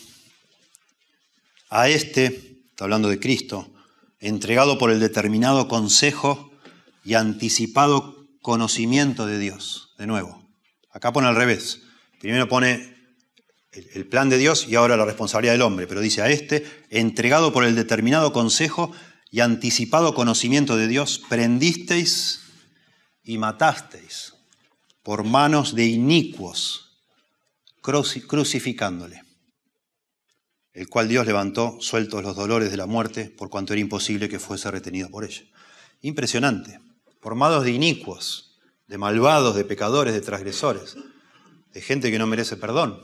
a este, está hablando de Cristo, entregado por el determinado consejo y anticipado conocimiento de Dios. De nuevo, acá pone al revés. Primero pone el plan de Dios y ahora la responsabilidad del hombre, pero dice a este, entregado por el determinado consejo y anticipado conocimiento de Dios, prendisteis y matasteis por manos de inicuos, crucificándole el cual Dios levantó sueltos los dolores de la muerte, por cuanto era imposible que fuese retenido por ella. Impresionante. Formados de inicuos, de malvados, de pecadores, de transgresores, de gente que no merece perdón.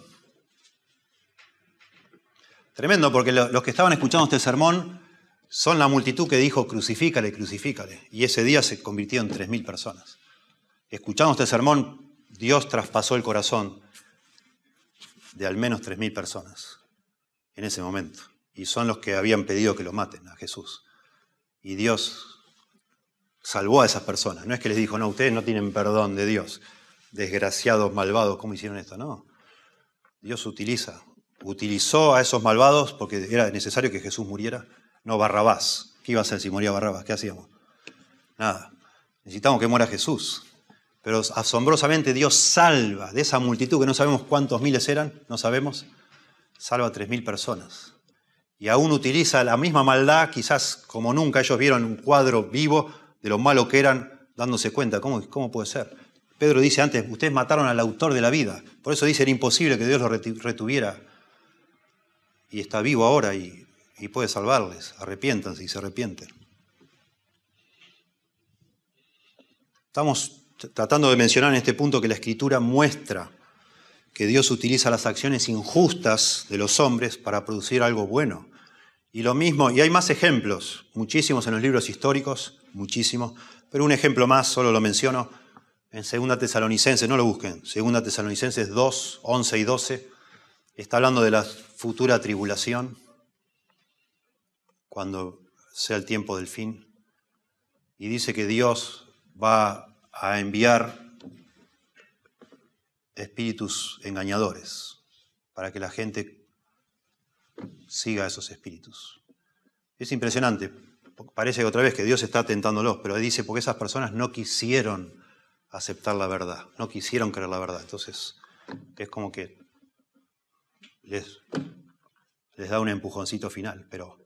Tremendo, porque los que estaban escuchando este sermón son la multitud que dijo crucifícale, crucifícale. Y ese día se convirtió en tres mil personas. Escuchando este sermón, Dios traspasó el corazón de al menos tres mil personas en ese momento. Y son los que habían pedido que lo maten a Jesús. Y Dios salvó a esas personas. No es que les dijo, no, ustedes no tienen perdón de Dios. Desgraciados, malvados, ¿cómo hicieron esto? No. Dios utiliza. Utilizó a esos malvados porque era necesario que Jesús muriera. No Barrabás. ¿Qué iba a hacer si moría Barrabás? ¿Qué hacíamos? Nada. Necesitamos que muera Jesús. Pero asombrosamente Dios salva de esa multitud que no sabemos cuántos miles eran, no sabemos salva a 3.000 personas. Y aún utiliza la misma maldad, quizás como nunca ellos vieron un cuadro vivo de lo malo que eran, dándose cuenta, ¿cómo, cómo puede ser? Pedro dice antes, ustedes mataron al autor de la vida. Por eso dice, era imposible que Dios lo retuviera. Y está vivo ahora y, puede salvarles. Arrepiéntanse y se arrepienten. Estamos tratando de mencionar en este punto que la escritura muestra que Dios utiliza las acciones injustas de los hombres para producir algo bueno. Y lo mismo, y hay más ejemplos, muchísimos en los libros históricos, muchísimos, pero un ejemplo más, solo lo menciono, en 2 Tesalonicenses, no lo busquen, 2 Tesalonicenses 2, 11 y 12, está hablando de la futura tribulación, cuando sea el tiempo del fin, y dice que Dios va a enviar espíritus engañadores, para que la gente siga esos espíritus. Es impresionante, parece otra vez que Dios está tentándolos, pero dice, porque esas personas no quisieron aceptar la verdad, no quisieron creer la verdad. Entonces, es como que les, da un empujoncito final, pero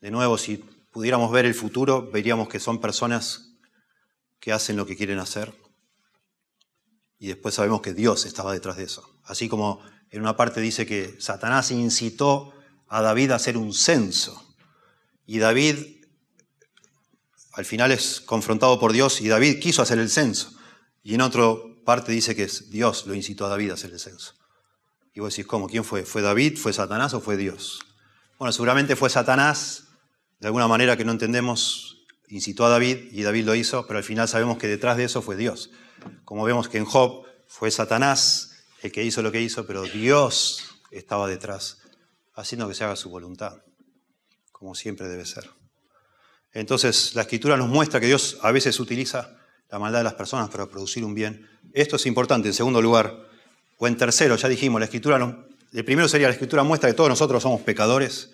de nuevo, si pudiéramos ver el futuro, veríamos que son personas que hacen lo que quieren hacer, y después sabemos que Dios estaba detrás de eso. Así como en una parte dice que Satanás incitó a David a hacer un censo. Y David al final es confrontado por Dios y David quiso hacer el censo. Y en otra parte dice que Dios lo incitó a David a hacer el censo. Y vos decís, ¿cómo? ¿Quién fue? ¿Fue David? ¿Fue Satanás o fue Dios? Bueno, seguramente fue Satanás, de alguna manera que no entendemos, incitó a David y David lo hizo, pero al final sabemos que detrás de eso fue Dios. Como vemos que en Job fue Satanás el que hizo lo que hizo, pero Dios estaba detrás, haciendo que se haga su voluntad, como siempre debe ser. Entonces, la escritura nos muestra que Dios a veces utiliza la maldad de las personas para producir un bien. Esto es importante, en segundo lugar. O en tercero, ya dijimos, la escritura, el primero sería la escritura muestra que todos nosotros somos pecadores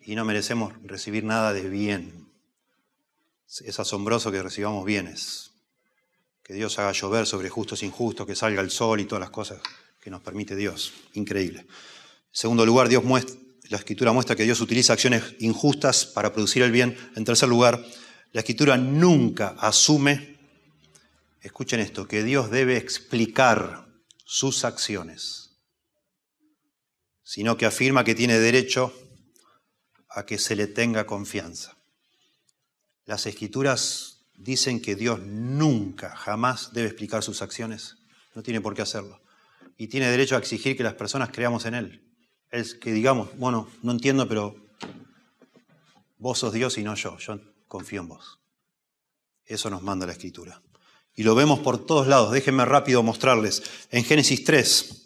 y no merecemos recibir nada de bien. Es asombroso que recibamos bienes, que Dios haga llover sobre justos e injustos, que salga el sol y todas las cosas que nos permite Dios. Increíble. En segundo lugar, Dios muestra, la escritura muestra que Dios utiliza acciones injustas para producir el bien. En tercer lugar, la escritura nunca asume, escuchen esto, que Dios debe explicar sus acciones, sino que afirma que tiene derecho a que se le tenga confianza. Las escrituras dicen que Dios nunca, jamás debe explicar sus acciones. No tiene por qué hacerlo. Y tiene derecho a exigir que las personas creamos en Él. Es que digamos, bueno, no entiendo, pero vos sos Dios y no yo. Yo confío en vos. Eso nos manda la Escritura. Y lo vemos por todos lados. Déjenme rápido mostrarles. En Génesis 3,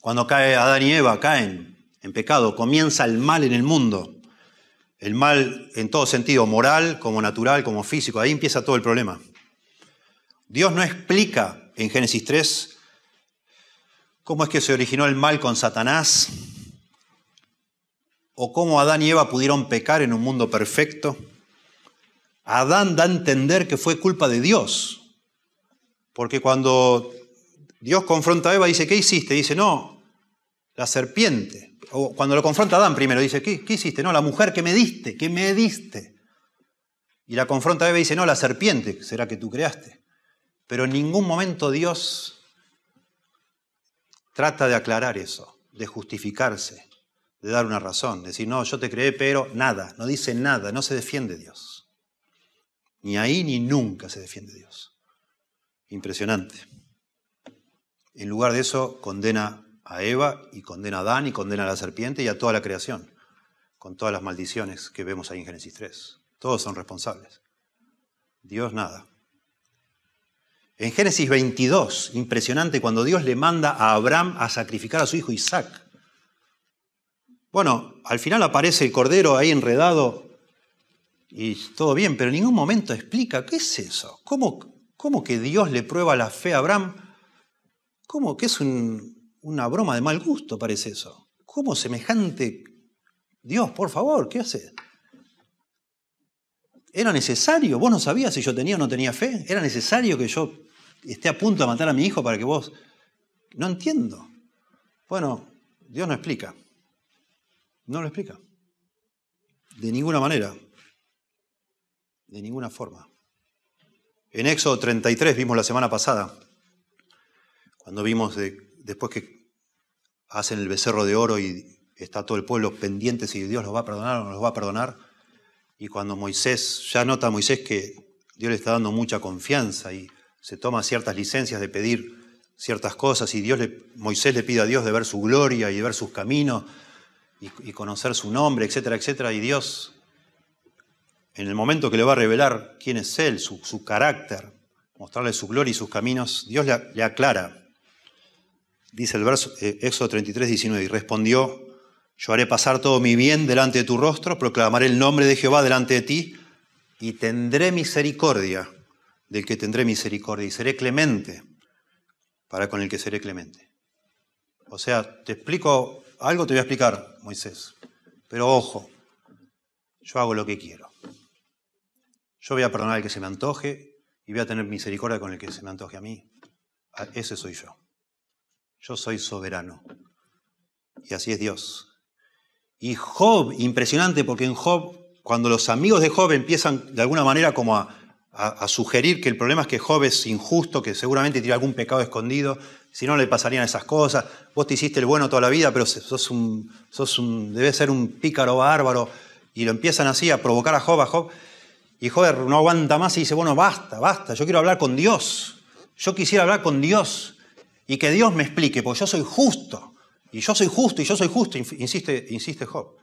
cuando cae Adán y Eva, caen en pecado, comienza el mal en el mundo. El mal en todo sentido, moral, como natural, como físico. Ahí empieza todo el problema. Dios no explica en Génesis 3 cómo es que se originó el mal con Satanás o cómo Adán y Eva pudieron pecar en un mundo perfecto. Adán da a entender que fue culpa de Dios, porque cuando Dios confronta a Eva dice, ¿qué hiciste? Dice, no, la serpiente o cuando lo confronta Adán primero, dice, ¿qué, hiciste? No, la mujer que me diste, que me diste. Y la confronta Eva y dice, no, la serpiente, será que tú creaste. Pero en ningún momento Dios trata de aclarar eso, de justificarse, de dar una razón, de decir, no, yo te creé, pero nada, no dice nada, no se defiende Dios. Ni ahí ni nunca se defiende Dios. Impresionante. En lugar de eso, condena a Eva y condena a Adán y condena a la serpiente y a toda la creación, con todas las maldiciones que vemos ahí en Génesis 3. Todos son responsables. Dios nada. En Génesis 22, impresionante, cuando Dios le manda a Abraham a sacrificar a su hijo Isaac. Bueno, al final aparece el cordero ahí enredado y todo bien, pero en ningún momento explica qué es eso. ¿Cómo, cómo que Dios le prueba la fe a Abraham? ¿Cómo que es un, una broma de mal gusto, parece eso. ¿Cómo semejante? Dios, por favor, ¿qué hace? ¿Era necesario? ¿Vos no sabías si yo tenía o no tenía fe? ¿Era necesario que yo esté a punto de matar a mi hijo para que vos... No entiendo. Bueno, Dios no explica. No lo explica. De ninguna manera. De ninguna forma. En Éxodo 33 vimos la semana pasada, cuando vimos de después que hacen el becerro de oro y está todo el pueblo pendiente si Dios los va a perdonar o no los va a perdonar, y cuando Moisés, ya nota Moisés que Dios le está dando mucha confianza y se toma ciertas licencias de pedir ciertas cosas y Dios le, Moisés le pide a Dios de ver su gloria y de ver sus caminos y, conocer su nombre, etcétera, etcétera, y Dios, en el momento que le va a revelar quién es Él, su, carácter, mostrarle su gloria y sus caminos, Dios le aclara dice el verso eh, Éxodo 33, 19, y respondió, yo haré pasar todo mi bien delante de tu rostro, proclamaré el nombre de Jehová delante de ti, y tendré misericordia del que tendré misericordia, y seré clemente para con el que seré clemente. O sea, te explico algo, te voy a explicar, Moisés, pero ojo, yo hago lo que quiero. Yo voy a perdonar al que se me antoje y voy a tener misericordia con el que se me antoje a mí. Ese soy yo yo soy soberano. Y así es Dios. Y Job, impresionante, porque en Job, cuando los amigos de Job empiezan de alguna manera como a, sugerir que el problema es que Job es injusto, que seguramente tiene algún pecado escondido, si no le pasarían esas cosas, vos te hiciste el bueno toda la vida, pero sos un, sos un, debes ser un pícaro bárbaro, y lo empiezan así a provocar a Job, a Job, y Job no aguanta más y dice, bueno, basta, basta, yo quiero hablar con Dios, yo quisiera hablar con Dios, y que Dios me explique, porque yo soy justo, y yo soy justo, y yo soy justo, insiste, insiste Job.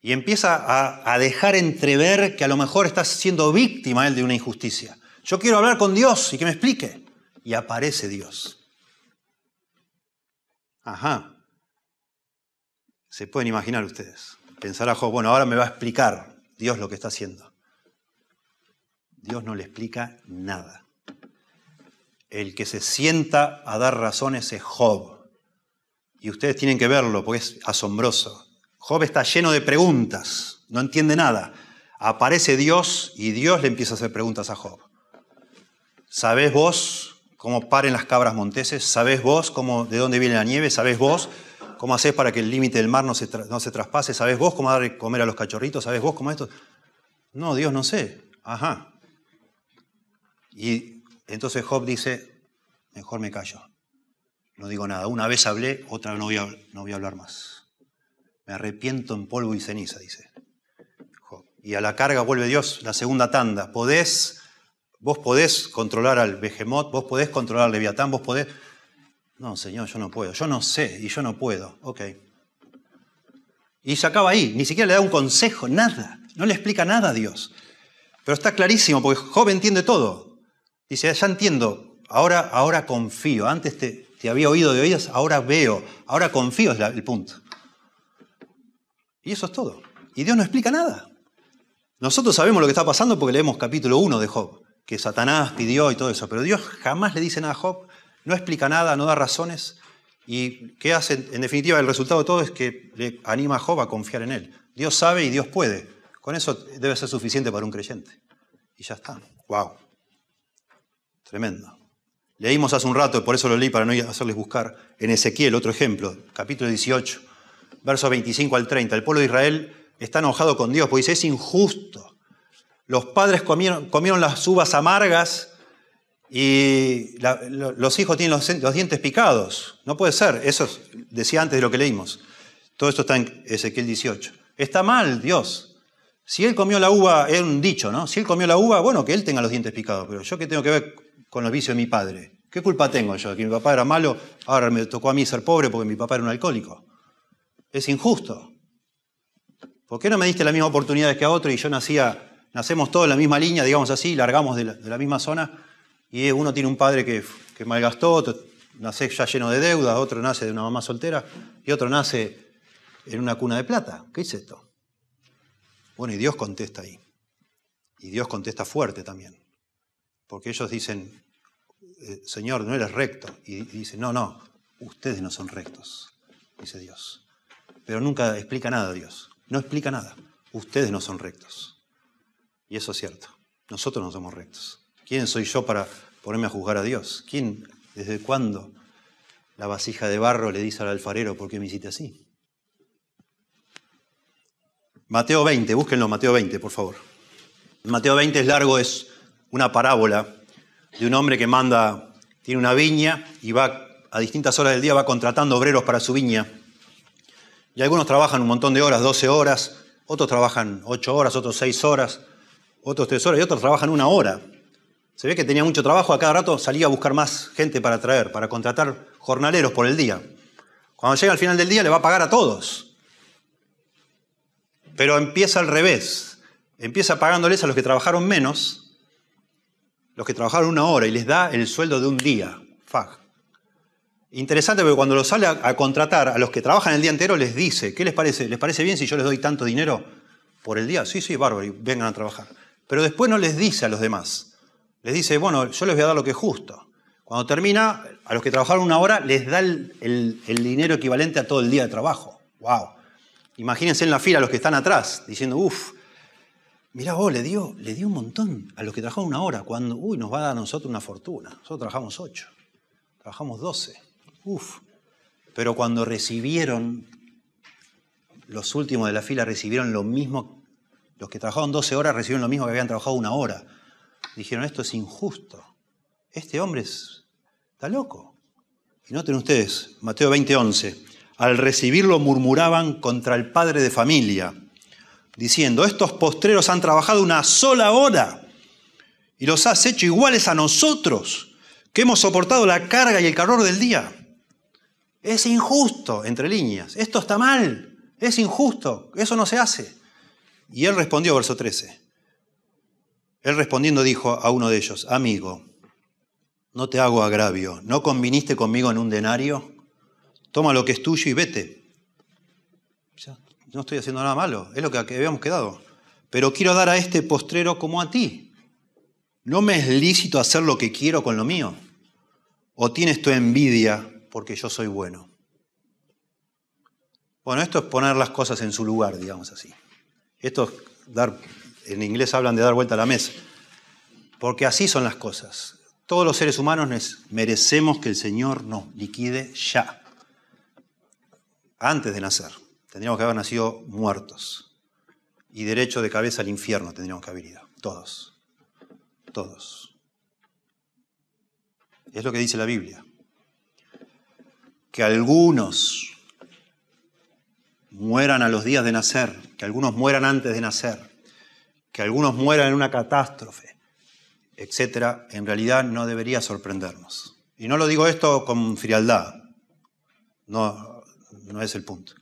Y empieza a, dejar entrever que a lo mejor está siendo víctima él de una injusticia. Yo quiero hablar con Dios y que me explique. Y aparece Dios. Ajá. Se pueden imaginar ustedes. Pensará Job, bueno, ahora me va a explicar Dios lo que está haciendo. Dios no le explica nada el que se sienta a dar razones es Job. Y ustedes tienen que verlo porque es asombroso. Job está lleno de preguntas, no entiende nada. Aparece Dios y Dios le empieza a hacer preguntas a Job. ¿Sabés vos cómo paren las cabras monteses? ¿Sabés vos cómo, de dónde viene la nieve? ¿Sabés vos ¿Cómo haces para que el límite del mar no se, no se traspase? ¿Sabes vos cómo dar de comer a los cachorritos? ¿Sabes vos cómo esto? No, Dios no sé. Ajá. Y entonces Job dice, mejor me callo. No digo nada. Una vez hablé, otra no voy a, no voy a hablar más. Me arrepiento en polvo y ceniza, dice. Job. Y a la carga vuelve Dios, la segunda tanda. Podés, vos podés controlar al Behemoth, vos podés controlar al Leviatán, vos podés... No, Señor, yo no puedo. Yo no sé y yo no puedo. Ok. Y se acaba ahí. Ni siquiera le da un consejo, nada. No le explica nada a Dios. Pero está clarísimo, porque Job entiende todo. Dice, ya entiendo, ahora, ahora confío. Antes te, había oído de oídas, ahora veo. Ahora confío es el punto. Y eso es todo. Y Dios no explica nada. Nosotros sabemos lo que está pasando porque leemos capítulo 1 de Job, que Satanás pidió y todo eso. Pero Dios jamás le dice nada a Job, no explica nada, no da razones. ¿Y qué hace? En definitiva, el resultado de todo es que le anima a Job a confiar en él. Dios sabe y Dios puede. Con eso debe ser suficiente para un creyente. Y ya está. ¡Wow! Tremendo. Leímos hace un rato, por eso lo leí para no hacerles buscar, en Ezequiel, otro ejemplo, capítulo 18, versos 25 al 30. El pueblo de Israel está enojado con Dios, porque dice, es injusto. Los padres comieron, comieron las uvas amargas y los hijos tienen los, los, dientes picados. No puede ser, eso decía antes de lo que leímos. Todo esto está en Ezequiel 18. Está mal Dios. Si él comió la uva, es un dicho, ¿no? Si él comió la uva, bueno, que él tenga los dientes picados, pero yo qué tengo que ver con los vicios de mi padre. ¿Qué culpa tengo yo? Que mi papá era malo, ahora me tocó a mí ser pobre porque mi papá era un alcohólico. Es injusto. ¿Por qué no me diste la misma oportunidad que a otro y yo nacía, nacemos todos en la misma línea, digamos así, largamos de la, misma zona y uno tiene un padre que, que malgastó, otro nace ya lleno de deudas, otro nace de una mamá soltera y otro nace en una cuna de plata? ¿Qué es esto? Bueno, y Dios contesta ahí. Y Dios contesta fuerte también. Porque ellos dicen, eh, Señor, no eres recto. Y dicen, no, no, ustedes no son rectos, dice Dios. Pero nunca explica nada Dios. No explica nada. Ustedes no son rectos. Y eso es cierto. Nosotros no somos rectos. ¿Quién soy yo para ponerme a juzgar a Dios? ¿Quién, desde cuándo la vasija de barro le dice al alfarero, ¿por qué me hiciste así? Mateo 20, búsquenlo, Mateo 20, por favor. Mateo 20 es largo, es una parábola de un hombre que manda, tiene una viña y va a distintas horas del día, va contratando obreros para su viña. Y algunos trabajan un montón de horas, 12 horas, otros trabajan 8 horas, otros 6 horas, otros 3 horas y otros trabajan una hora. Se ve que tenía mucho trabajo, a cada rato salía a buscar más gente para traer, para contratar jornaleros por el día. Cuando llega al final del día le va a pagar a todos. Pero empieza al revés. Empieza pagándoles a los que trabajaron menos, los que trabajaron una hora, y les da el sueldo de un día. Fag. Interesante porque cuando los sale a, contratar a los que trabajan el día entero, les dice, ¿qué les parece? ¿Les parece bien si yo les doy tanto dinero por el día? Sí, sí, bárbaro, y vengan a trabajar. Pero después no les dice a los demás. Les dice, bueno, yo les voy a dar lo que es justo. Cuando termina, a los que trabajaron una hora, les da el, el, dinero equivalente a todo el día de trabajo. ¡Wow! Imagínense en la fila los que están atrás, diciendo, uff, mirá vos, le dio, le dio un montón a los que trabajaron una hora, cuando, uy, nos va a dar a nosotros una fortuna. Nosotros trabajamos ocho, trabajamos doce, uff. Pero cuando recibieron, los últimos de la fila recibieron lo mismo, los que trabajaron 12 horas recibieron lo mismo que habían trabajado una hora. Dijeron, esto es injusto. Este hombre es, está loco. Y noten ustedes, Mateo 20, 11 al recibirlo murmuraban contra el padre de familia, diciendo, estos postreros han trabajado una sola hora y los has hecho iguales a nosotros, que hemos soportado la carga y el calor del día. Es injusto, entre líneas, esto está mal, es injusto, eso no se hace. Y él respondió, verso 13, él respondiendo dijo a uno de ellos, amigo, no te hago agravio, ¿no conviniste conmigo en un denario? toma lo que es tuyo y vete. No estoy haciendo nada malo, es lo que habíamos quedado. Pero quiero dar a este postrero como a ti. ¿No me es lícito hacer lo que quiero con lo mío? ¿O tienes tu envidia porque yo soy bueno? Bueno, esto es poner las cosas en su lugar, digamos así. Esto es dar, en inglés hablan de dar vuelta a la mesa. Porque así son las cosas. Todos los seres humanos merecemos que el Señor nos liquide ya antes de nacer. Tendríamos que haber nacido muertos. Y derecho de cabeza al infierno tendríamos que haber ido. Todos. Todos. Es lo que dice la Biblia. Que algunos mueran a los días de nacer, que algunos mueran antes de nacer, que algunos mueran en una catástrofe, etcétera, en realidad no debería sorprendernos. Y no lo digo esto con frialdad, no, no es el punto.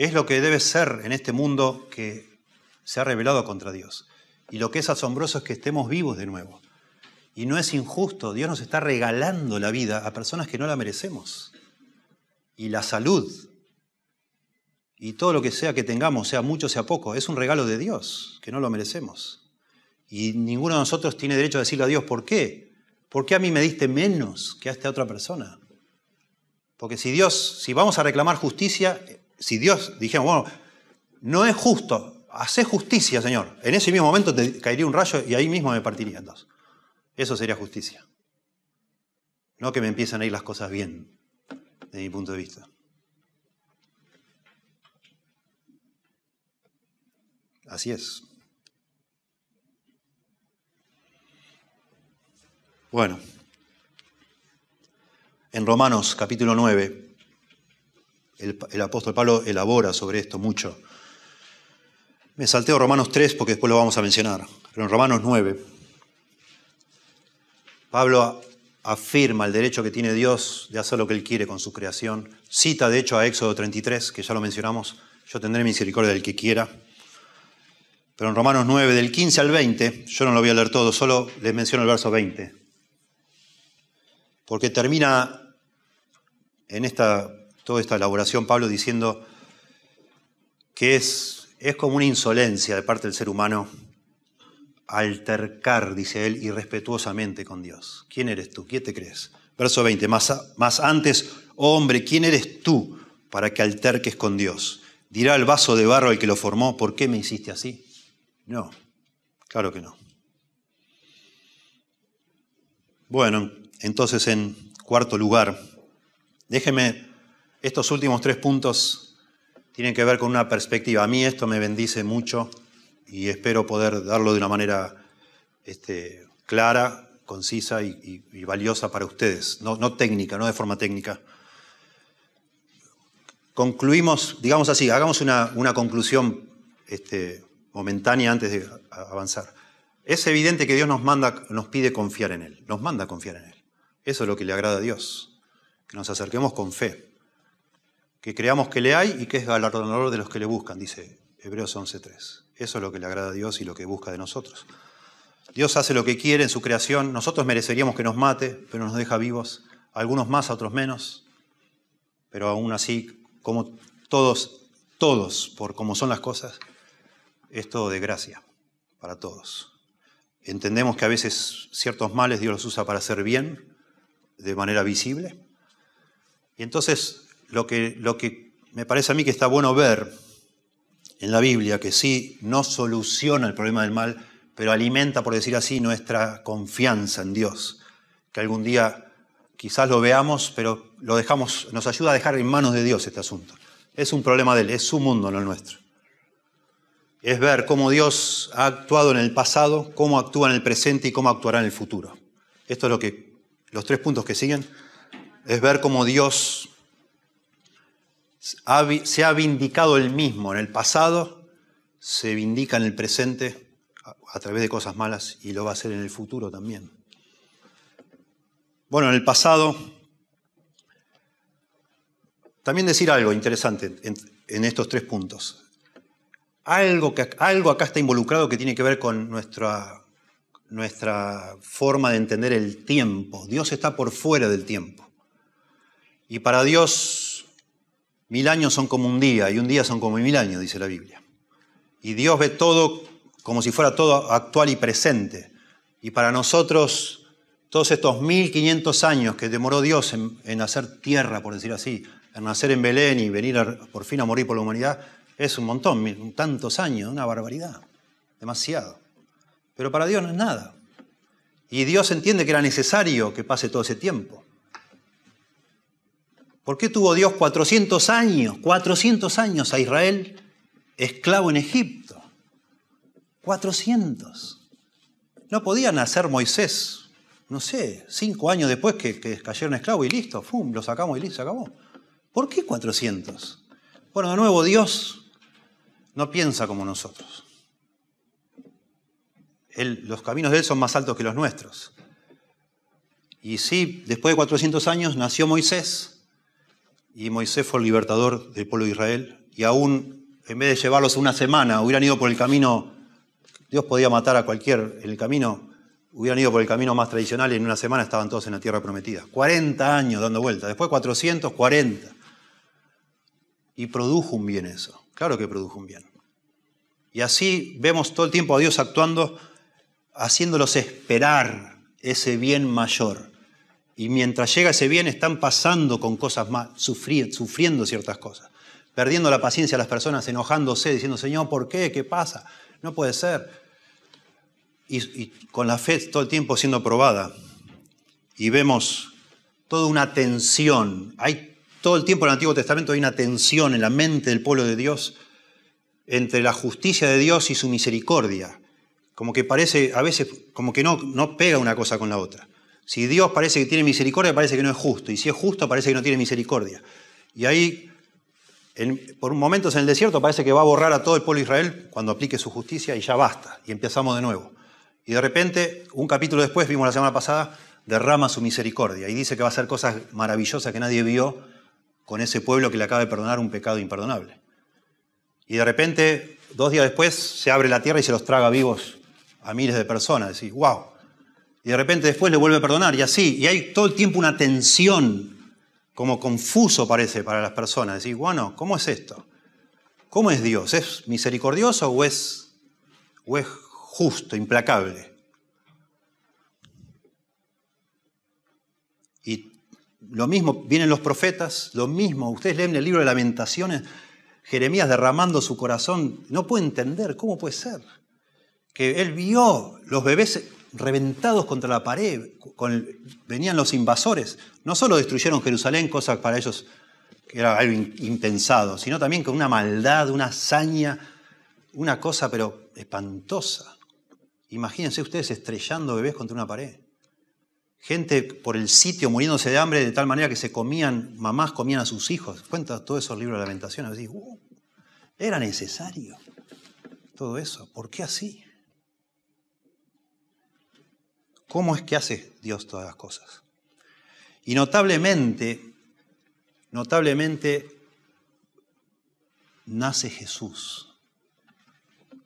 Es lo que debe ser en este mundo que se ha revelado contra Dios. Y lo que es asombroso es que estemos vivos de nuevo. Y no es injusto, Dios nos está regalando la vida a personas que no la merecemos. Y la salud, y todo lo que sea que tengamos, sea mucho, sea poco, es un regalo de Dios, que no lo merecemos. Y ninguno de nosotros tiene derecho a decirle a Dios, ¿por qué? ¿Por qué a mí me diste menos que a esta otra persona? Porque si Dios, si vamos a reclamar justicia, si Dios dijera, bueno, no es justo, hace justicia, Señor. En ese mismo momento te caería un rayo y ahí mismo me partiría en dos. Eso sería justicia. No que me empiecen a ir las cosas bien, desde mi punto de vista. Así es. Bueno, en Romanos capítulo 9, el, apóstol Pablo elabora sobre esto mucho. Me salteo Romanos 3 porque después lo vamos a mencionar, pero en Romanos 9, Pablo afirma el derecho que tiene Dios de hacer lo que Él quiere con su creación. Cita de hecho a Éxodo 33, que ya lo mencionamos, yo tendré misericordia del que quiera. Pero en Romanos 9, del 15 al 20, yo no lo voy a leer todo, solo les menciono el verso 20. Porque termina en esta, toda esta elaboración Pablo diciendo que es, es como una insolencia de parte del ser humano altercar, dice él, irrespetuosamente con Dios. ¿Quién eres tú? ¿Quién te crees? Verso 20, más, más antes, oh hombre, ¿quién eres tú para que alterques con Dios? Dirá el vaso de barro al que lo formó, ¿por qué me hiciste así? No, claro que no. Bueno, entonces en cuarto lugar, déjeme, estos últimos tres puntos tienen que ver con una perspectiva. A mí esto me bendice mucho y espero poder darlo de una manera este, clara, concisa y, valiosa para ustedes, no, técnica, no de forma técnica. Concluimos, digamos así, hagamos una, conclusión este, momentánea antes de avanzar. Es evidente que Dios nos manda, nos pide confiar en Él, nos manda confiar en Él. Eso es lo que le agrada a Dios, que nos acerquemos con fe, que creamos que le hay y que es galardonador de los que le buscan, dice Hebreos 11.3. Eso es lo que le agrada a Dios y lo que busca de nosotros. Dios hace lo que quiere en su creación, nosotros mereceríamos que nos mate, pero nos deja vivos, algunos más, otros menos, pero aún así, como todos, todos, por como son las cosas, es todo de gracia para todos. Entendemos que a veces ciertos males Dios los usa para hacer bien, de manera visible. Y entonces lo que, me parece a mí que está bueno ver en la Biblia, que sí no soluciona el problema del mal, pero alimenta, por decir así, nuestra confianza en Dios, que algún día quizás lo veamos, pero lo dejamos, nos ayuda a dejar en manos de Dios este asunto. Es un problema de Él, es su mundo, no el nuestro es ver cómo Dios ha actuado en el pasado, cómo actúa en el presente y cómo actuará en el futuro. Esto es lo que, los tres puntos que siguen, es ver cómo Dios se ha vindicado él mismo en el pasado, se vindica en el presente a través de cosas malas y lo va a hacer en el futuro también. Bueno, en el pasado, también decir algo interesante en estos tres puntos. Algo, que, algo acá está involucrado que tiene que ver con nuestra, nuestra forma de entender el tiempo. Dios está por fuera del tiempo. Y para Dios mil años son como un día y un día son como mil años, dice la Biblia. Y Dios ve todo como si fuera todo actual y presente. Y para nosotros, todos estos 1500 años que demoró Dios en, en hacer tierra, por decir así, en nacer en Belén y venir por fin a morir por la humanidad, es un montón, tantos años, una barbaridad, demasiado. Pero para Dios no es nada. Y Dios entiende que era necesario que pase todo ese tiempo. ¿Por qué tuvo Dios 400 años, 400 años a Israel esclavo en Egipto? 400. No podía nacer Moisés, no sé, cinco años después que, cayeron esclavos y listo, ¡fum! Lo sacamos y listo, se acabó. ¿Por qué 400? Bueno, de nuevo, Dios no piensa como nosotros. los caminos de Él son más altos que los nuestros. Y sí, después de 400 años nació Moisés, y Moisés fue el libertador del pueblo de Israel, y aún en vez de llevarlos una semana, hubieran ido por el camino, Dios podía matar a cualquier en el camino, hubieran ido por el camino más tradicional y en una semana estaban todos en la tierra prometida. 40 años dando vueltas, después 440. Y produjo un bien eso, claro que produjo un bien. Y así vemos todo el tiempo a Dios actuando, haciéndolos esperar ese bien mayor. Y mientras llega ese bien están pasando con cosas más, sufriendo ciertas cosas, perdiendo la paciencia las personas, enojándose, diciendo, Señor, ¿por qué? ¿Qué pasa? No puede ser. Y, y con la fe todo el tiempo siendo probada. Y vemos toda una tensión. Hay todo el tiempo en el Antiguo Testamento hay una tensión en la mente del pueblo de Dios entre la justicia de Dios y su misericordia. Como que parece, a veces, como que no, no pega una cosa con la otra. Si Dios parece que tiene misericordia, parece que no es justo. Y si es justo, parece que no tiene misericordia. Y ahí, por momentos en el desierto, parece que va a borrar a todo el pueblo de Israel cuando aplique su justicia y ya basta. Y empezamos de nuevo. Y de repente, un capítulo después, vimos la semana pasada, derrama su misericordia y dice que va a hacer cosas maravillosas que nadie vio con ese pueblo que le acaba de perdonar un pecado imperdonable. Y de repente, dos días después, se abre la tierra y se los traga vivos a miles de personas. Decís, wow. Y de repente después le vuelve a perdonar y así. Y hay todo el tiempo una tensión, como confuso parece para las personas. Decís, bueno, ¿cómo es esto? ¿Cómo es Dios? ¿Es misericordioso o es, o es justo, implacable? Y lo mismo, vienen los profetas, lo mismo, ustedes leen el libro de lamentaciones, Jeremías derramando su corazón, no puede entender cómo puede ser. Que él vio los bebés reventados contra la pared, venían los invasores, no solo destruyeron Jerusalén, cosa para ellos que era algo impensado, sino también con una maldad, una hazaña, una cosa pero espantosa. Imagínense ustedes estrellando bebés contra una pared. Gente por el sitio muriéndose de hambre de tal manera que se comían, mamás comían a sus hijos. Cuenta todo eso el libro de lamentaciones. Decís, uh, era necesario todo eso. ¿Por qué así? ¿Cómo es que hace Dios todas las cosas? Y notablemente, notablemente, nace Jesús.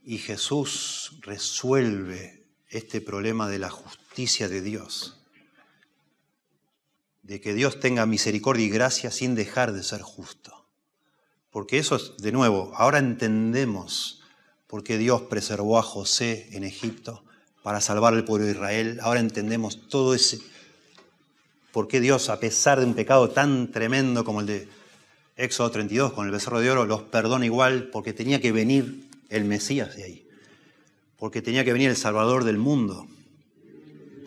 Y Jesús resuelve este problema de la justicia de Dios de que Dios tenga misericordia y gracia sin dejar de ser justo. Porque eso es, de nuevo, ahora entendemos por qué Dios preservó a José en Egipto para salvar al pueblo de Israel. Ahora entendemos todo ese, por qué Dios, a pesar de un pecado tan tremendo como el de Éxodo 32 con el becerro de oro, los perdona igual porque tenía que venir el Mesías de ahí, porque tenía que venir el Salvador del mundo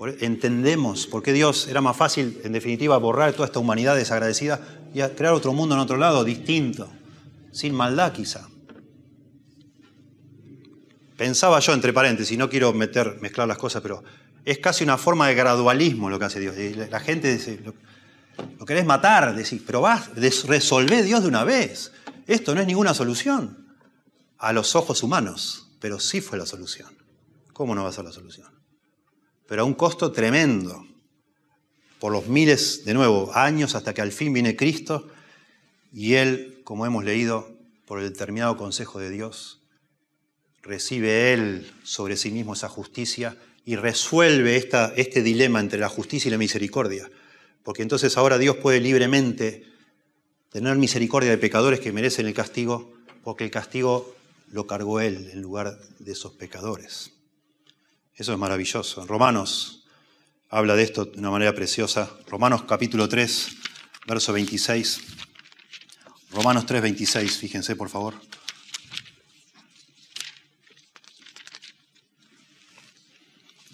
entendemos por qué Dios era más fácil, en definitiva, borrar toda esta humanidad desagradecida y crear otro mundo en otro lado, distinto, sin maldad quizá. Pensaba yo, entre paréntesis, no quiero meter, mezclar las cosas, pero es casi una forma de gradualismo lo que hace Dios. La gente dice, lo, querés matar, decís, pero vas, resolver Dios de una vez. Esto no es ninguna solución a los ojos humanos, pero sí fue la solución. ¿Cómo no va a ser la solución? pero a un costo tremendo, por los miles, de nuevo, años hasta que al fin viene Cristo y Él, como hemos leído, por el determinado consejo de Dios, recibe Él sobre sí mismo esa justicia y resuelve esta, este dilema entre la justicia y la misericordia. Porque entonces ahora Dios puede libremente tener misericordia de pecadores que merecen el castigo, porque el castigo lo cargó Él en lugar de esos pecadores. Eso es maravilloso. Romanos habla de esto de una manera preciosa. Romanos capítulo 3, verso 26. Romanos 3, 26, fíjense por favor.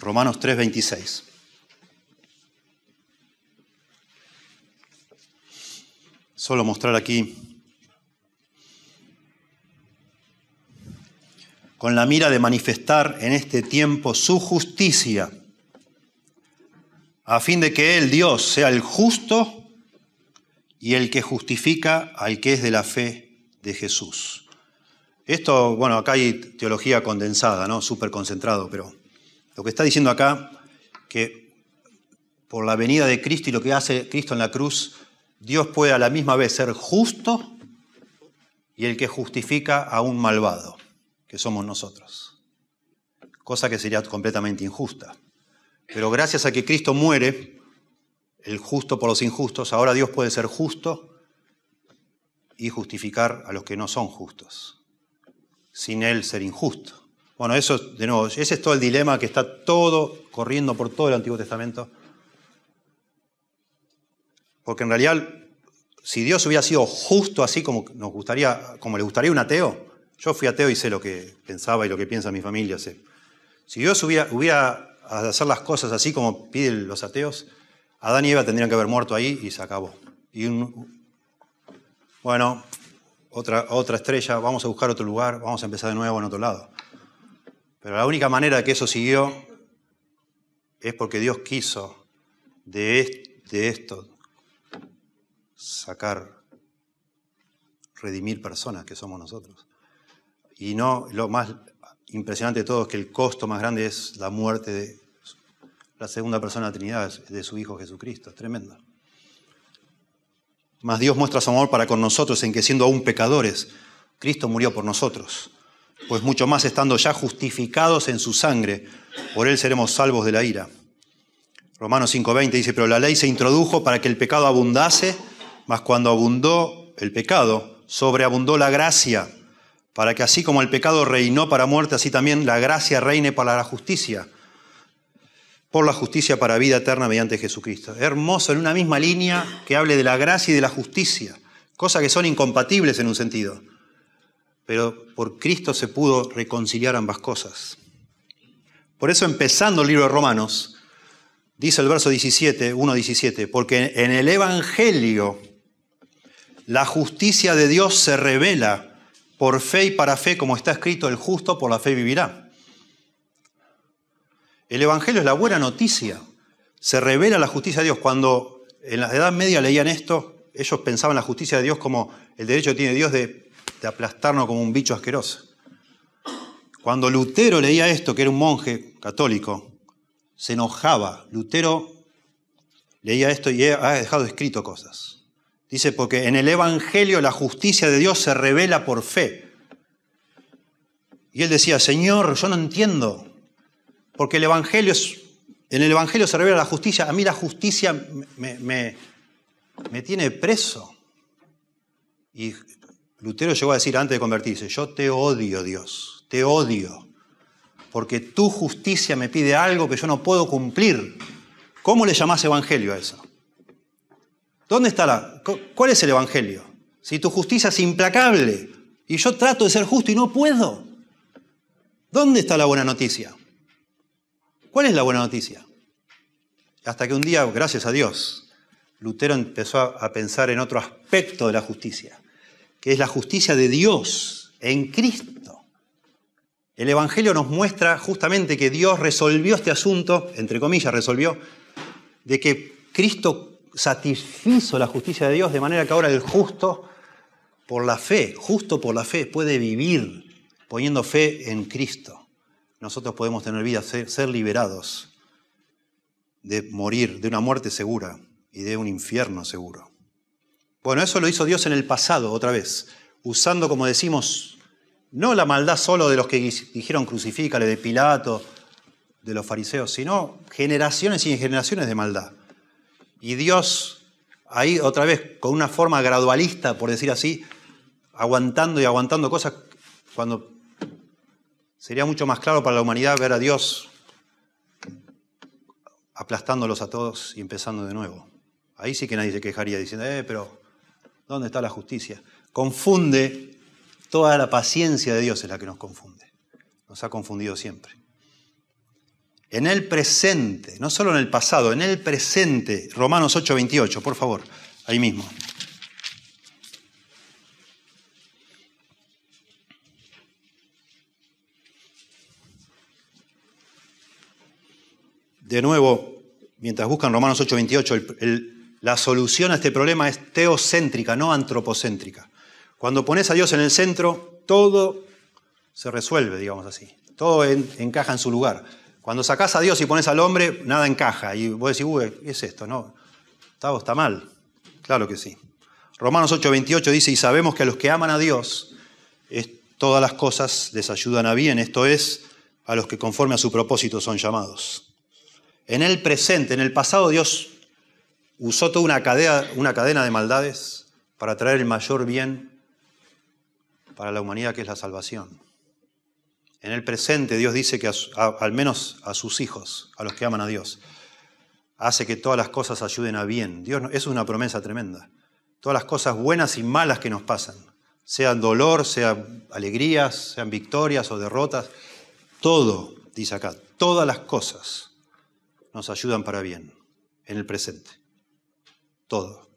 Romanos 3, 26. solo mostrar aquí con la mira de manifestar en este tiempo su justicia, a fin de que Él, Dios, sea el justo y el que justifica al que es de la fe de Jesús. Esto, bueno, acá hay teología condensada, ¿no? Súper concentrado, pero lo que está diciendo acá, que por la venida de Cristo y lo que hace Cristo en la cruz, Dios puede a la misma vez ser justo y el que justifica a un malvado, que somos nosotros. Cosa que sería completamente injusta. Pero gracias a que Cristo muere, el justo por los injustos, ahora Dios puede ser justo y justificar a los que no son justos sin él ser injusto. Bueno, eso, de nuevo, ese es todo el dilema que está todo corriendo por todo el Antiguo Testamento. Porque en realidad, si Dios hubiera sido justo así como nos gustaría, como le gustaría un ateo, yo fui ateo y sé lo que pensaba y lo que piensa mi familia. Sé. Si Dios hubiera, hubiera hacer las cosas así como piden los ateos, Adán y Eva tendrían que haber muerto ahí y se acabó. Y bueno, otra, otra estrella, vamos a buscar otro lugar, vamos a empezar de nuevo en otro lado. Pero la única manera que eso siguió es porque Dios quiso de, de esto sacar, redimir personas que somos nosotros. Y no, lo más impresionante de todo es que el costo más grande es la muerte de la segunda persona de la Trinidad, de su Hijo Jesucristo. Es tremendo. Mas Dios muestra su amor para con nosotros en que siendo aún pecadores, Cristo murió por nosotros. Pues mucho más estando ya justificados en su sangre, por él seremos salvos de la ira. Romanos 5:20 dice, pero la ley se introdujo para que el pecado abundase, mas cuando abundó el pecado, sobreabundó la gracia, para que así como el pecado reinó para muerte, así también la gracia reine para la justicia por la justicia para vida eterna mediante Jesucristo. Hermoso en una misma línea que hable de la gracia y de la justicia, cosas que son incompatibles en un sentido. Pero por Cristo se pudo reconciliar ambas cosas. Por eso empezando el libro de Romanos, dice el verso 17, 1.17, porque en el Evangelio la justicia de Dios se revela por fe y para fe, como está escrito, el justo por la fe vivirá. El Evangelio es la buena noticia. Se revela la justicia de Dios. Cuando en la Edad Media leían esto, ellos pensaban la justicia de Dios como el derecho que tiene Dios de, aplastarnos como un bicho asqueroso. Cuando Lutero leía esto, que era un monje católico, se enojaba. Lutero leía esto y ha dejado escrito cosas. Dice, porque en el Evangelio la justicia de Dios se revela por fe. Y él decía, Señor, yo no entiendo. Porque el Evangelio es, en el Evangelio se revela la justicia. A mí la justicia me, me tiene preso. Y Lutero llegó a decir antes de convertirse, yo te odio Dios, te odio, porque tu justicia me pide algo que yo no puedo cumplir. ¿Cómo le llamás evangelio a eso? ¿Dónde está la... ¿Cuál es el evangelio? Si tu justicia es implacable y yo trato de ser justo y no puedo, ¿dónde está la buena noticia? ¿Cuál es la buena noticia? Hasta que un día, gracias a Dios, Lutero empezó a pensar en otro aspecto de la justicia, que es la justicia de Dios en Cristo. El Evangelio nos muestra justamente que Dios resolvió este asunto, entre comillas, resolvió, de que Cristo satisfizo la justicia de Dios de manera que ahora el justo, por la fe, justo por la fe, puede vivir poniendo fe en Cristo nosotros podemos tener vida, ser, liberados de morir, de una muerte segura y de un infierno seguro. Bueno, eso lo hizo Dios en el pasado, otra vez, usando, como decimos, no la maldad solo de los que dijeron crucifícale, de Pilato, de los fariseos, sino generaciones y generaciones de maldad. Y Dios, ahí otra vez, con una forma gradualista, por decir así, aguantando y aguantando cosas, cuando Sería mucho más claro para la humanidad ver a Dios aplastándolos a todos y empezando de nuevo. Ahí sí que nadie se quejaría diciendo, eh, pero ¿Dónde está la justicia? Confunde toda la paciencia de Dios es la que nos confunde. Nos ha confundido siempre. En el presente, no solo en el pasado, en el presente, Romanos 8:28, por favor, ahí mismo. De nuevo, mientras buscan Romanos 8:28, el, el la solución a este problema es teocéntrica, no antropocéntrica. Cuando pones a Dios en el centro, todo se resuelve, digamos así. Todo encaja en su lugar. Cuando sacás a Dios y pones al hombre, nada encaja. Y vos decís, uy, ¿qué es esto? No, está, está mal. Claro que sí. Romanos 8:28 dice, y sabemos que a los que aman a Dios, todas las cosas les ayudan a bien. Esto es, a los que conforme a su propósito son llamados. En el presente, en el pasado, Dios usó toda una cadena, una cadena de maldades para traer el mayor bien para la humanidad, que es la salvación. En el presente Dios dice que al menos a sus hijos, a los que aman a Dios, hace que todas las cosas ayuden a bien. Dios, eso es una promesa tremenda. Todas las cosas buenas y malas que nos pasan, sean dolor, sean alegrías, sean victorias o derrotas, todo, dice acá, todas las cosas nos ayudan para bien en el presente. Todo.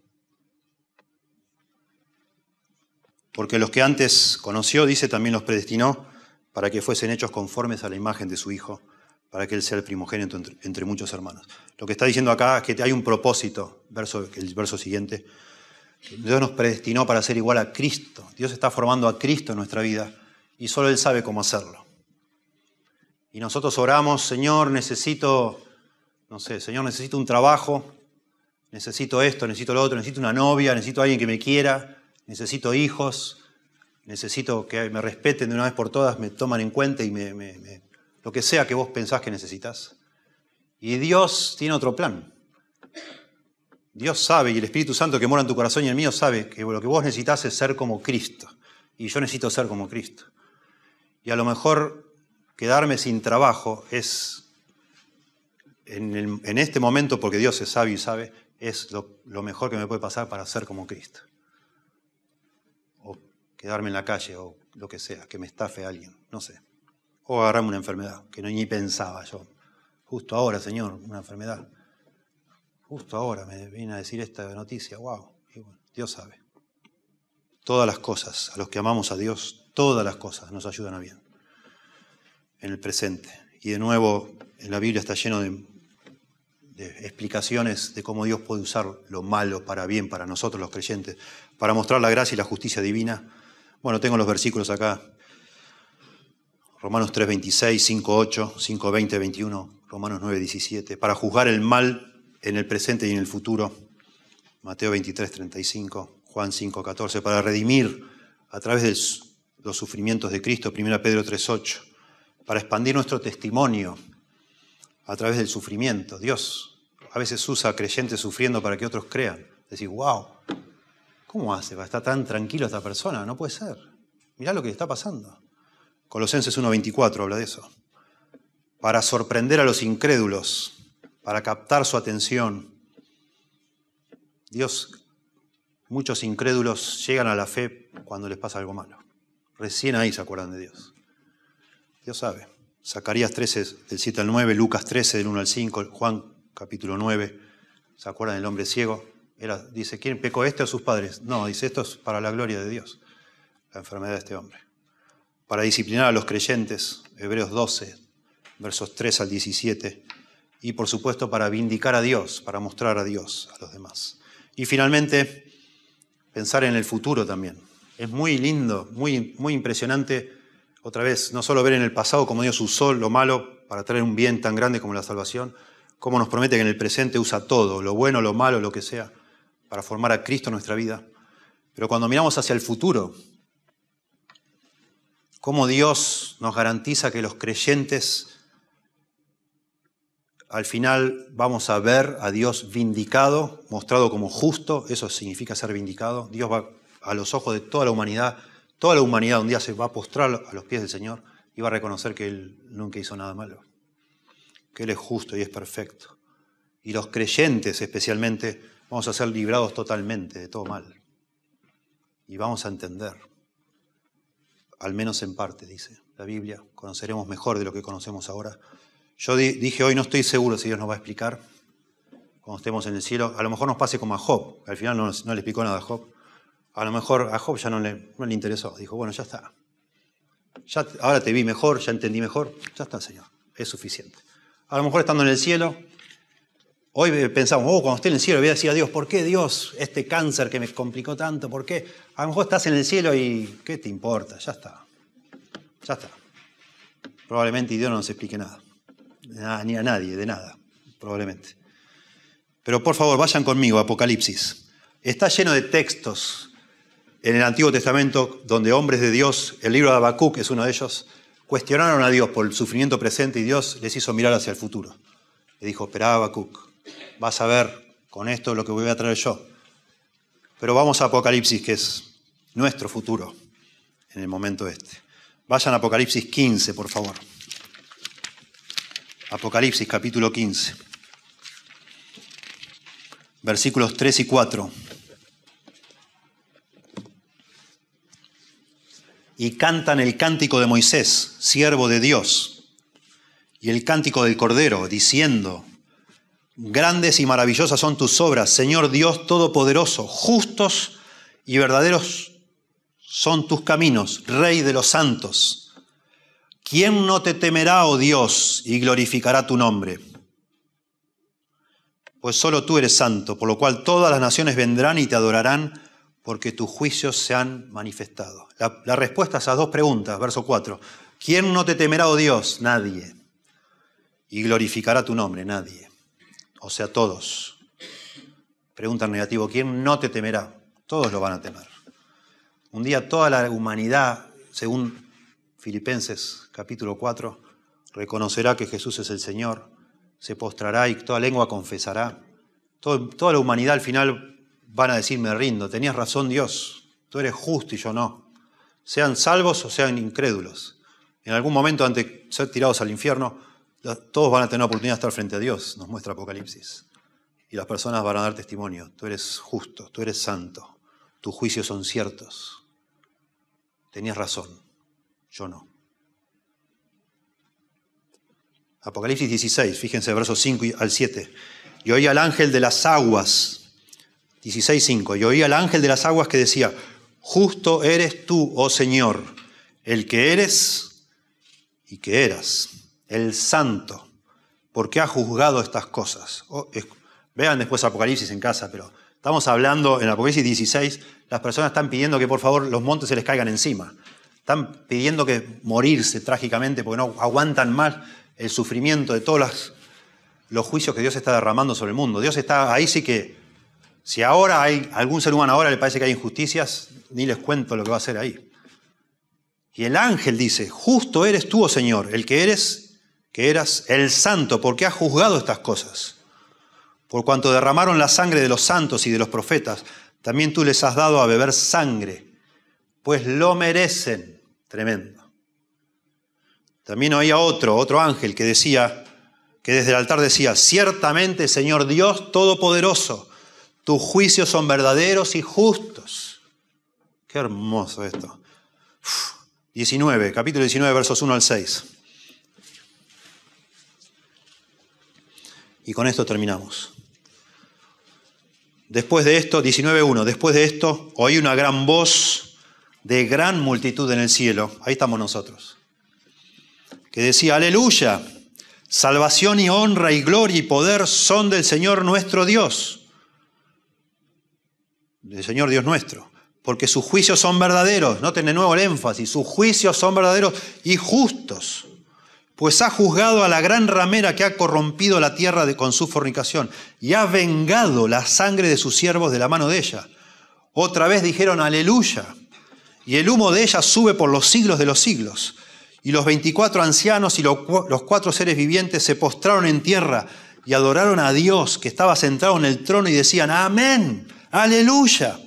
Porque los que antes conoció, dice, también los predestinó para que fuesen hechos conformes a la imagen de su Hijo, para que Él sea el primogénito entre, muchos hermanos. Lo que está diciendo acá es que hay un propósito, verso, el verso siguiente. Dios nos predestinó para ser igual a Cristo. Dios está formando a Cristo en nuestra vida y solo Él sabe cómo hacerlo. Y nosotros oramos, Señor, necesito, no sé, Señor, necesito un trabajo, necesito esto, necesito lo otro, necesito una novia, necesito alguien que me quiera, necesito hijos, necesito que me respeten de una vez por todas, me toman en cuenta y me, lo que sea que vos pensás que necesitas. Y Dios tiene otro plan. Dios sabe, y el Espíritu Santo que mora en tu corazón y el mío sabe que lo que vos necesitas es ser como Cristo. Y yo necesito ser como Cristo. Y a lo mejor quedarme sin trabajo es, en, este momento, porque Dios es sabio y sabe, es lo mejor que me puede pasar para ser como Cristo quedarme en la calle o lo que sea, que me estafe alguien, no sé. O agarrarme una enfermedad, que no ni pensaba yo. Justo ahora, Señor, una enfermedad. Justo ahora me viene a decir esta noticia, wow. Dios sabe. Todas las cosas, a los que amamos a Dios, todas las cosas nos ayudan a bien. En el presente. Y de nuevo, en la Biblia está lleno de, de explicaciones de cómo Dios puede usar lo malo para bien para nosotros los creyentes, para mostrar la gracia y la justicia divina bueno, tengo los versículos acá. Romanos 3, 26, 5, 8, 5, 20, 21, Romanos 9, 17. Para juzgar el mal en el presente y en el futuro. Mateo 23, 35, Juan 5, 14. Para redimir a través de los sufrimientos de Cristo. 1 Pedro 3, 8. Para expandir nuestro testimonio a través del sufrimiento. Dios a veces usa a creyentes sufriendo para que otros crean. Decir, wow, ¿Cómo hace? ¿Está tan tranquilo esta persona? No puede ser. Mirá lo que le está pasando. Colosenses 1.24 habla de eso. Para sorprender a los incrédulos, para captar su atención. Dios, muchos incrédulos llegan a la fe cuando les pasa algo malo. Recién ahí se acuerdan de Dios. Dios sabe. Zacarías 13, del 7 al 9, Lucas 13, del 1 al 5, Juan capítulo 9, ¿se acuerdan del hombre ciego? dice, ¿quién pecó este o sus padres? No, dice, esto es para la gloria de Dios, la enfermedad de este hombre. Para disciplinar a los creyentes, Hebreos 12, versos 3 al 17. Y por supuesto para vindicar a Dios, para mostrar a Dios a los demás. Y finalmente, pensar en el futuro también. Es muy lindo, muy, muy impresionante, otra vez, no solo ver en el pasado cómo Dios usó lo malo para traer un bien tan grande como la salvación, cómo nos promete que en el presente usa todo, lo bueno, lo malo, lo que sea, para formar a Cristo en nuestra vida. Pero cuando miramos hacia el futuro, cómo Dios nos garantiza que los creyentes al final vamos a ver a Dios vindicado, mostrado como justo, eso significa ser vindicado. Dios va a los ojos de toda la humanidad, toda la humanidad un día se va a postrar a los pies del Señor y va a reconocer que Él nunca hizo nada malo, que Él es justo y es perfecto. Y los creyentes especialmente Vamos a ser librados totalmente de todo mal. Y vamos a entender, al menos en parte, dice la Biblia, conoceremos mejor de lo que conocemos ahora. Yo dije hoy, no estoy seguro si Dios nos va a explicar cuando estemos en el cielo. A lo mejor nos pase como a Job, al final no, le explicó nada a Job. A lo mejor a Job ya no le, no le interesó. Dijo, bueno, ya está. Ya, ahora te vi mejor, ya entendí mejor. Ya está, Señor. Es suficiente. A lo mejor estando en el cielo, hoy pensamos, oh, cuando esté en el cielo voy a decir a Dios, ¿por qué Dios este cáncer que me complicó tanto? ¿Por qué? A lo mejor estás en el cielo y ¿qué te importa? Ya está. Ya está. Probablemente Dios no nos explique nada. Ni a nadie, de nada. Probablemente. Pero por favor, vayan conmigo Apocalipsis. Está lleno de textos en el Antiguo Testamento donde hombres de Dios, el libro de Habacuc es uno de ellos, cuestionaron a Dios por el sufrimiento presente y Dios les hizo mirar hacia el futuro. Le dijo, espera Habacuc, vas a ver con esto lo que voy a traer yo. Pero vamos a Apocalipsis, que es nuestro futuro en el momento este. Vayan a Apocalipsis 15, por favor. Apocalipsis capítulo 15. Versículos 3 y 4. Y cantan el cántico de Moisés, siervo de Dios, y el cántico del Cordero, diciendo, Grandes y maravillosas son tus obras, Señor Dios Todopoderoso, justos y verdaderos son tus caminos, Rey de los santos. ¿Quién no te temerá, oh Dios, y glorificará tu nombre? Pues solo tú eres santo, por lo cual todas las naciones vendrán y te adorarán porque tus juicios se han manifestado. La, respuesta a esas dos preguntas, verso 4. ¿Quién no te temerá, oh Dios? Nadie. Y glorificará tu nombre, nadie. O sea, todos. Pregunta negativo, ¿quién no te temerá? Todos lo van a temer. Un día toda la humanidad, según Filipenses capítulo 4, reconocerá que Jesús es el Señor, se postrará y toda lengua confesará. toda la humanidad al final van a decir, me rindo, tenías razón Dios, tú eres justo y yo no. Sean salvos o sean incrédulos. En algún momento, antes de ser tirados al infierno, todos van a tener la oportunidad de estar frente a Dios, nos muestra Apocalipsis. Y las personas van a dar testimonio, tú eres justo, tú eres santo, tus juicios son ciertos. Tenías razón, yo no. Apocalipsis 16, fíjense, versos 5 al 7. Y oí al ángel de las aguas 16.5. Y oí al ángel de las aguas que decía, justo eres tú, oh Señor, el que eres y que eras, el santo, porque ha juzgado estas cosas. Oh, vean después Apocalipsis en casa, pero estamos hablando en Apocalipsis 16, las personas están pidiendo que por favor los montes se les caigan encima. Están pidiendo que morirse trágicamente porque no aguantan más el sufrimiento de todos los, los juicios que Dios está derramando sobre el mundo. Dios está ahí sí que si ahora hay algún ser humano ahora le parece que hay injusticias, ni les cuento lo que va a hacer ahí. Y el ángel dice, justo eres tú, oh Señor, el que eres, que eras el santo, porque has juzgado estas cosas. Por cuanto derramaron la sangre de los santos y de los profetas, también tú les has dado a beber sangre, pues lo merecen. Tremendo. También oía otro, otro ángel que decía, que desde el altar decía, ciertamente, Señor Dios Todopoderoso, tus juicios son verdaderos y justos. Qué hermoso esto. 19, capítulo 19, versos 1 al 6. Y con esto terminamos. Después de esto, 19.1, después de esto, oí una gran voz de gran multitud en el cielo. Ahí estamos nosotros. Que decía, aleluya, salvación y honra y gloria y poder son del Señor nuestro Dios del Señor Dios nuestro, porque sus juicios son verdaderos, noten de nuevo el énfasis, sus juicios son verdaderos y justos, pues ha juzgado a la gran ramera que ha corrompido la tierra con su fornicación y ha vengado la sangre de sus siervos de la mano de ella. Otra vez dijeron aleluya, y el humo de ella sube por los siglos de los siglos. Y los veinticuatro ancianos y los cuatro seres vivientes se postraron en tierra y adoraron a Dios que estaba sentado en el trono y decían, amén aleluya.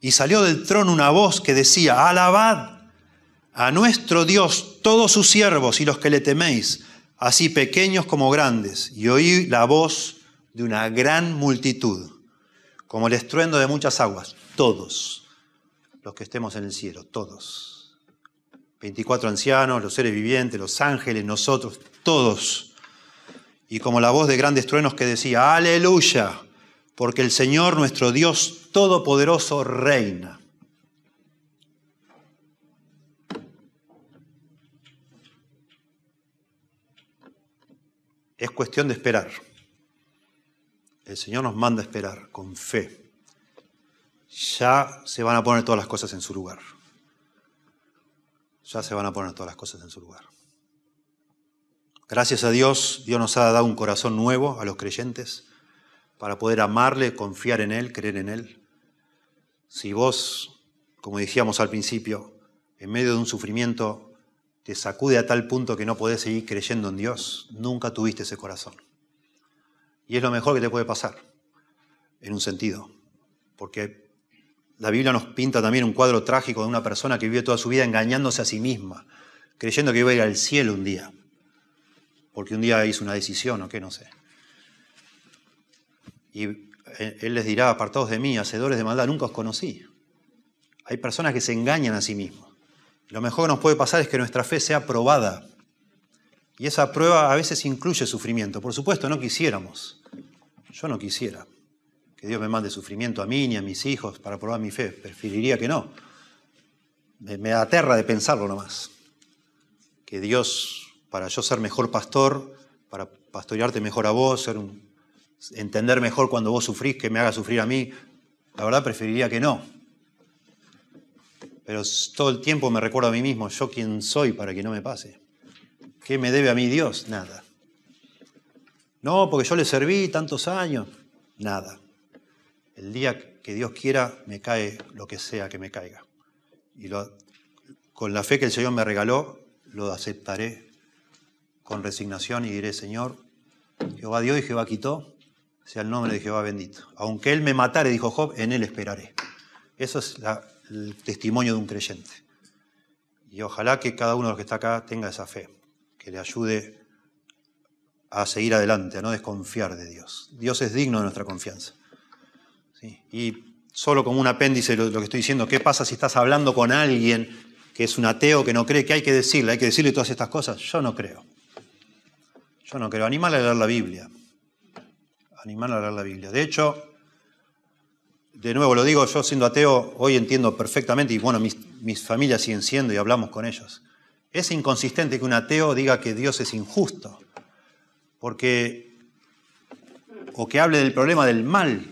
Y salió del trono una voz que decía, alabad a nuestro Dios todos sus siervos y los que le teméis, así pequeños como grandes. Y oí la voz de una gran multitud, como el estruendo de muchas aguas, todos los que estemos en el cielo, todos. 24 ancianos, los seres vivientes, los ángeles, nosotros, todos. Y como la voz de grandes truenos que decía, aleluya porque el Señor nuestro Dios Todopoderoso reina. es cuestión de esperar. El Señor nos manda a esperar con fe. Ya se van a poner todas las cosas en su lugar. Ya se van a poner todas las cosas en su lugar. Gracias a Dios, Dios nos ha dado un corazón nuevo a los creyentes para poder amarle, confiar en Él, creer en Él. Si vos, como decíamos al principio, en medio de un sufrimiento te sacude a tal punto que no podés seguir creyendo en Dios, nunca tuviste ese corazón. Y es lo mejor que te puede pasar, en un sentido, porque la Biblia nos pinta también un cuadro trágico de una persona que vive toda su vida engañándose a sí misma, creyendo que iba a ir al cielo un día, porque un día hizo una decisión o qué, no sé. Y él les dirá, apartados de mí, hacedores de maldad, nunca os conocí. Hay personas que se engañan a sí mismos. Lo mejor que nos puede pasar es que nuestra fe sea probada. Y esa prueba a veces incluye sufrimiento. Por supuesto, no quisiéramos. Yo no quisiera que Dios me mande sufrimiento a mí ni a mis hijos para probar mi fe. Preferiría que no. Me, me aterra de pensarlo nomás. Que Dios, para yo ser mejor pastor, para pastorearte mejor a vos, ser un, entender mejor cuando vos sufrís, que me haga sufrir a mí, la verdad preferiría que no. Pero todo el tiempo me recuerdo a mí mismo, yo quién soy para que no me pase. ¿Qué me debe a mí Dios? Nada. No, porque yo le serví tantos años. Nada. El día que Dios quiera, me cae lo que sea que me caiga. Y con la fe que el Señor me regaló, lo aceptaré con resignación y diré, Señor, Jehová dio y Jehová quitó, sea el nombre de Jehová bendito. Aunque Él me matare, dijo Job, en Él esperaré. Eso es el testimonio de un creyente. Y ojalá que cada uno de los que está acá tenga esa fe, que le ayude a seguir adelante, a no desconfiar de Dios. Dios es digno de nuestra confianza. Y solo como un apéndice lo, lo que estoy diciendo, ¿qué pasa si estás hablando con alguien que es un ateo, que no cree que hay que decirle, hay que decirle todas estas cosas? Yo no creo. Yo no creo. Animal a leer la Biblia animar a leer la Biblia. De hecho, de nuevo lo digo, yo siendo ateo hoy entiendo perfectamente, y bueno, mis, mis familias siguen siendo y hablamos con ellos. Es inconsistente que un ateo diga que Dios es injusto, porque, o que hable del problema del mal.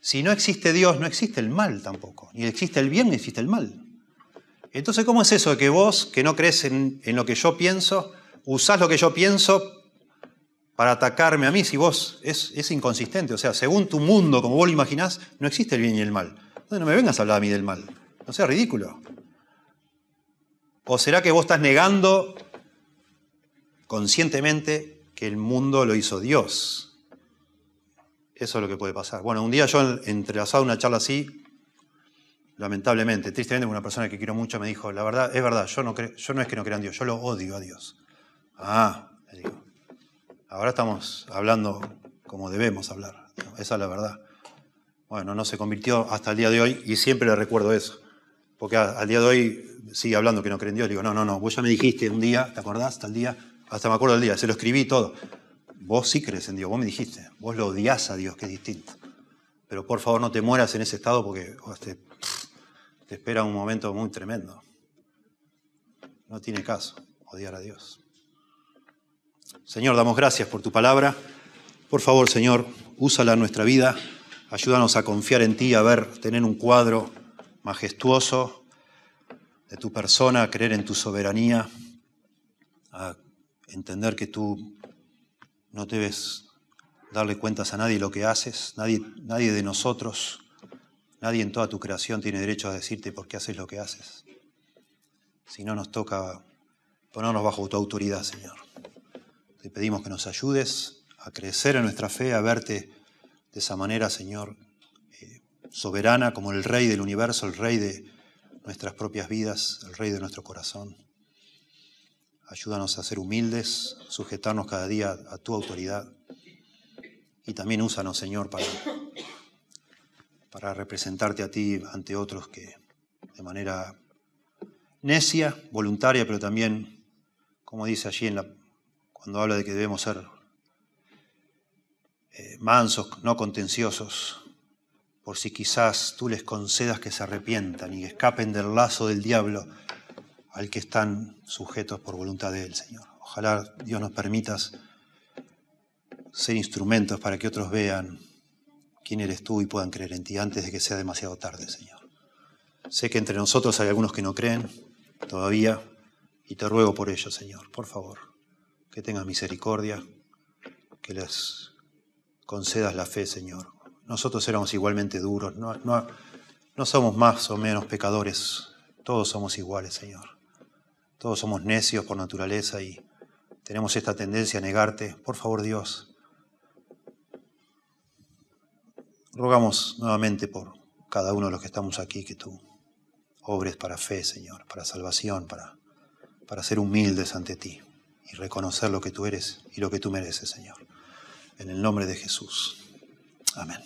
Si no existe Dios, no existe el mal tampoco, ni existe el bien, ni existe el mal. Entonces, ¿cómo es eso de que vos, que no crees en, en lo que yo pienso, usás lo que yo pienso para atacarme a mí si vos es, inconsistente. O sea, según tu mundo, como vos lo imaginás, no existe el bien y el mal. Entonces no me vengas a hablar a mí del mal. No sea ridículo. ¿O será que vos estás negando conscientemente que el mundo lo hizo Dios? Eso es lo que puede pasar. Bueno, un día yo entrelazado una charla así, lamentablemente, tristemente, una persona que quiero mucho me dijo, la verdad, es verdad, yo no, yo no es que no crea en Dios, yo lo odio a Dios. Ah, le digo, Ahora estamos hablando como debemos hablar. Esa es la verdad. Bueno, no se convirtió hasta el día de hoy y siempre le recuerdo eso. Porque al día de hoy sigue hablando que no cree en Dios. Le digo, no, no, no, vos ya me dijiste un día, ¿te acordás? Hasta el día, hasta me acuerdo del día, se lo escribí todo. Vos sí crees en Dios, vos me dijiste. Vos lo odias a Dios, que es distinto. Pero por favor no te mueras en ese estado porque te, te espera un momento muy tremendo. No tiene caso odiar a Dios. Señor, damos gracias por tu palabra. Por favor, Señor, úsala en nuestra vida. Ayúdanos a confiar en ti, a ver, tener un cuadro majestuoso de tu persona, a creer en tu soberanía, a entender que tú no debes darle cuentas a nadie lo que haces, nadie, nadie de nosotros, nadie en toda tu creación tiene derecho a decirte por qué haces lo que haces. Si no nos toca ponernos bajo tu autoridad, Señor. Te pedimos que nos ayudes a crecer en nuestra fe, a verte de esa manera, Señor, eh, soberana como el Rey del universo, el Rey de nuestras propias vidas, el Rey de nuestro corazón. Ayúdanos a ser humildes, sujetarnos cada día a tu autoridad y también úsanos, Señor, para, para representarte a ti ante otros que de manera necia, voluntaria, pero también, como dice allí en la cuando habla de que debemos ser eh, mansos, no contenciosos, por si quizás tú les concedas que se arrepientan y escapen del lazo del diablo al que están sujetos por voluntad de él, Señor. Ojalá Dios nos permitas ser instrumentos para que otros vean quién eres tú y puedan creer en ti antes de que sea demasiado tarde, Señor. Sé que entre nosotros hay algunos que no creen todavía y te ruego por ellos, Señor, por favor, que tengas misericordia, que les concedas la fe, Señor. Nosotros éramos igualmente duros, no, somos más o menos pecadores, todos somos iguales, Señor. Todos somos necios por naturaleza y tenemos esta tendencia a negarte. Por favor, Dios, rogamos nuevamente por cada uno de los que estamos aquí que tú obres para fe, Señor, para salvación, para, para ser humildes ante ti y reconocer lo que tú eres y lo que tú mereces, Señor. En el nombre de Jesús. Amén.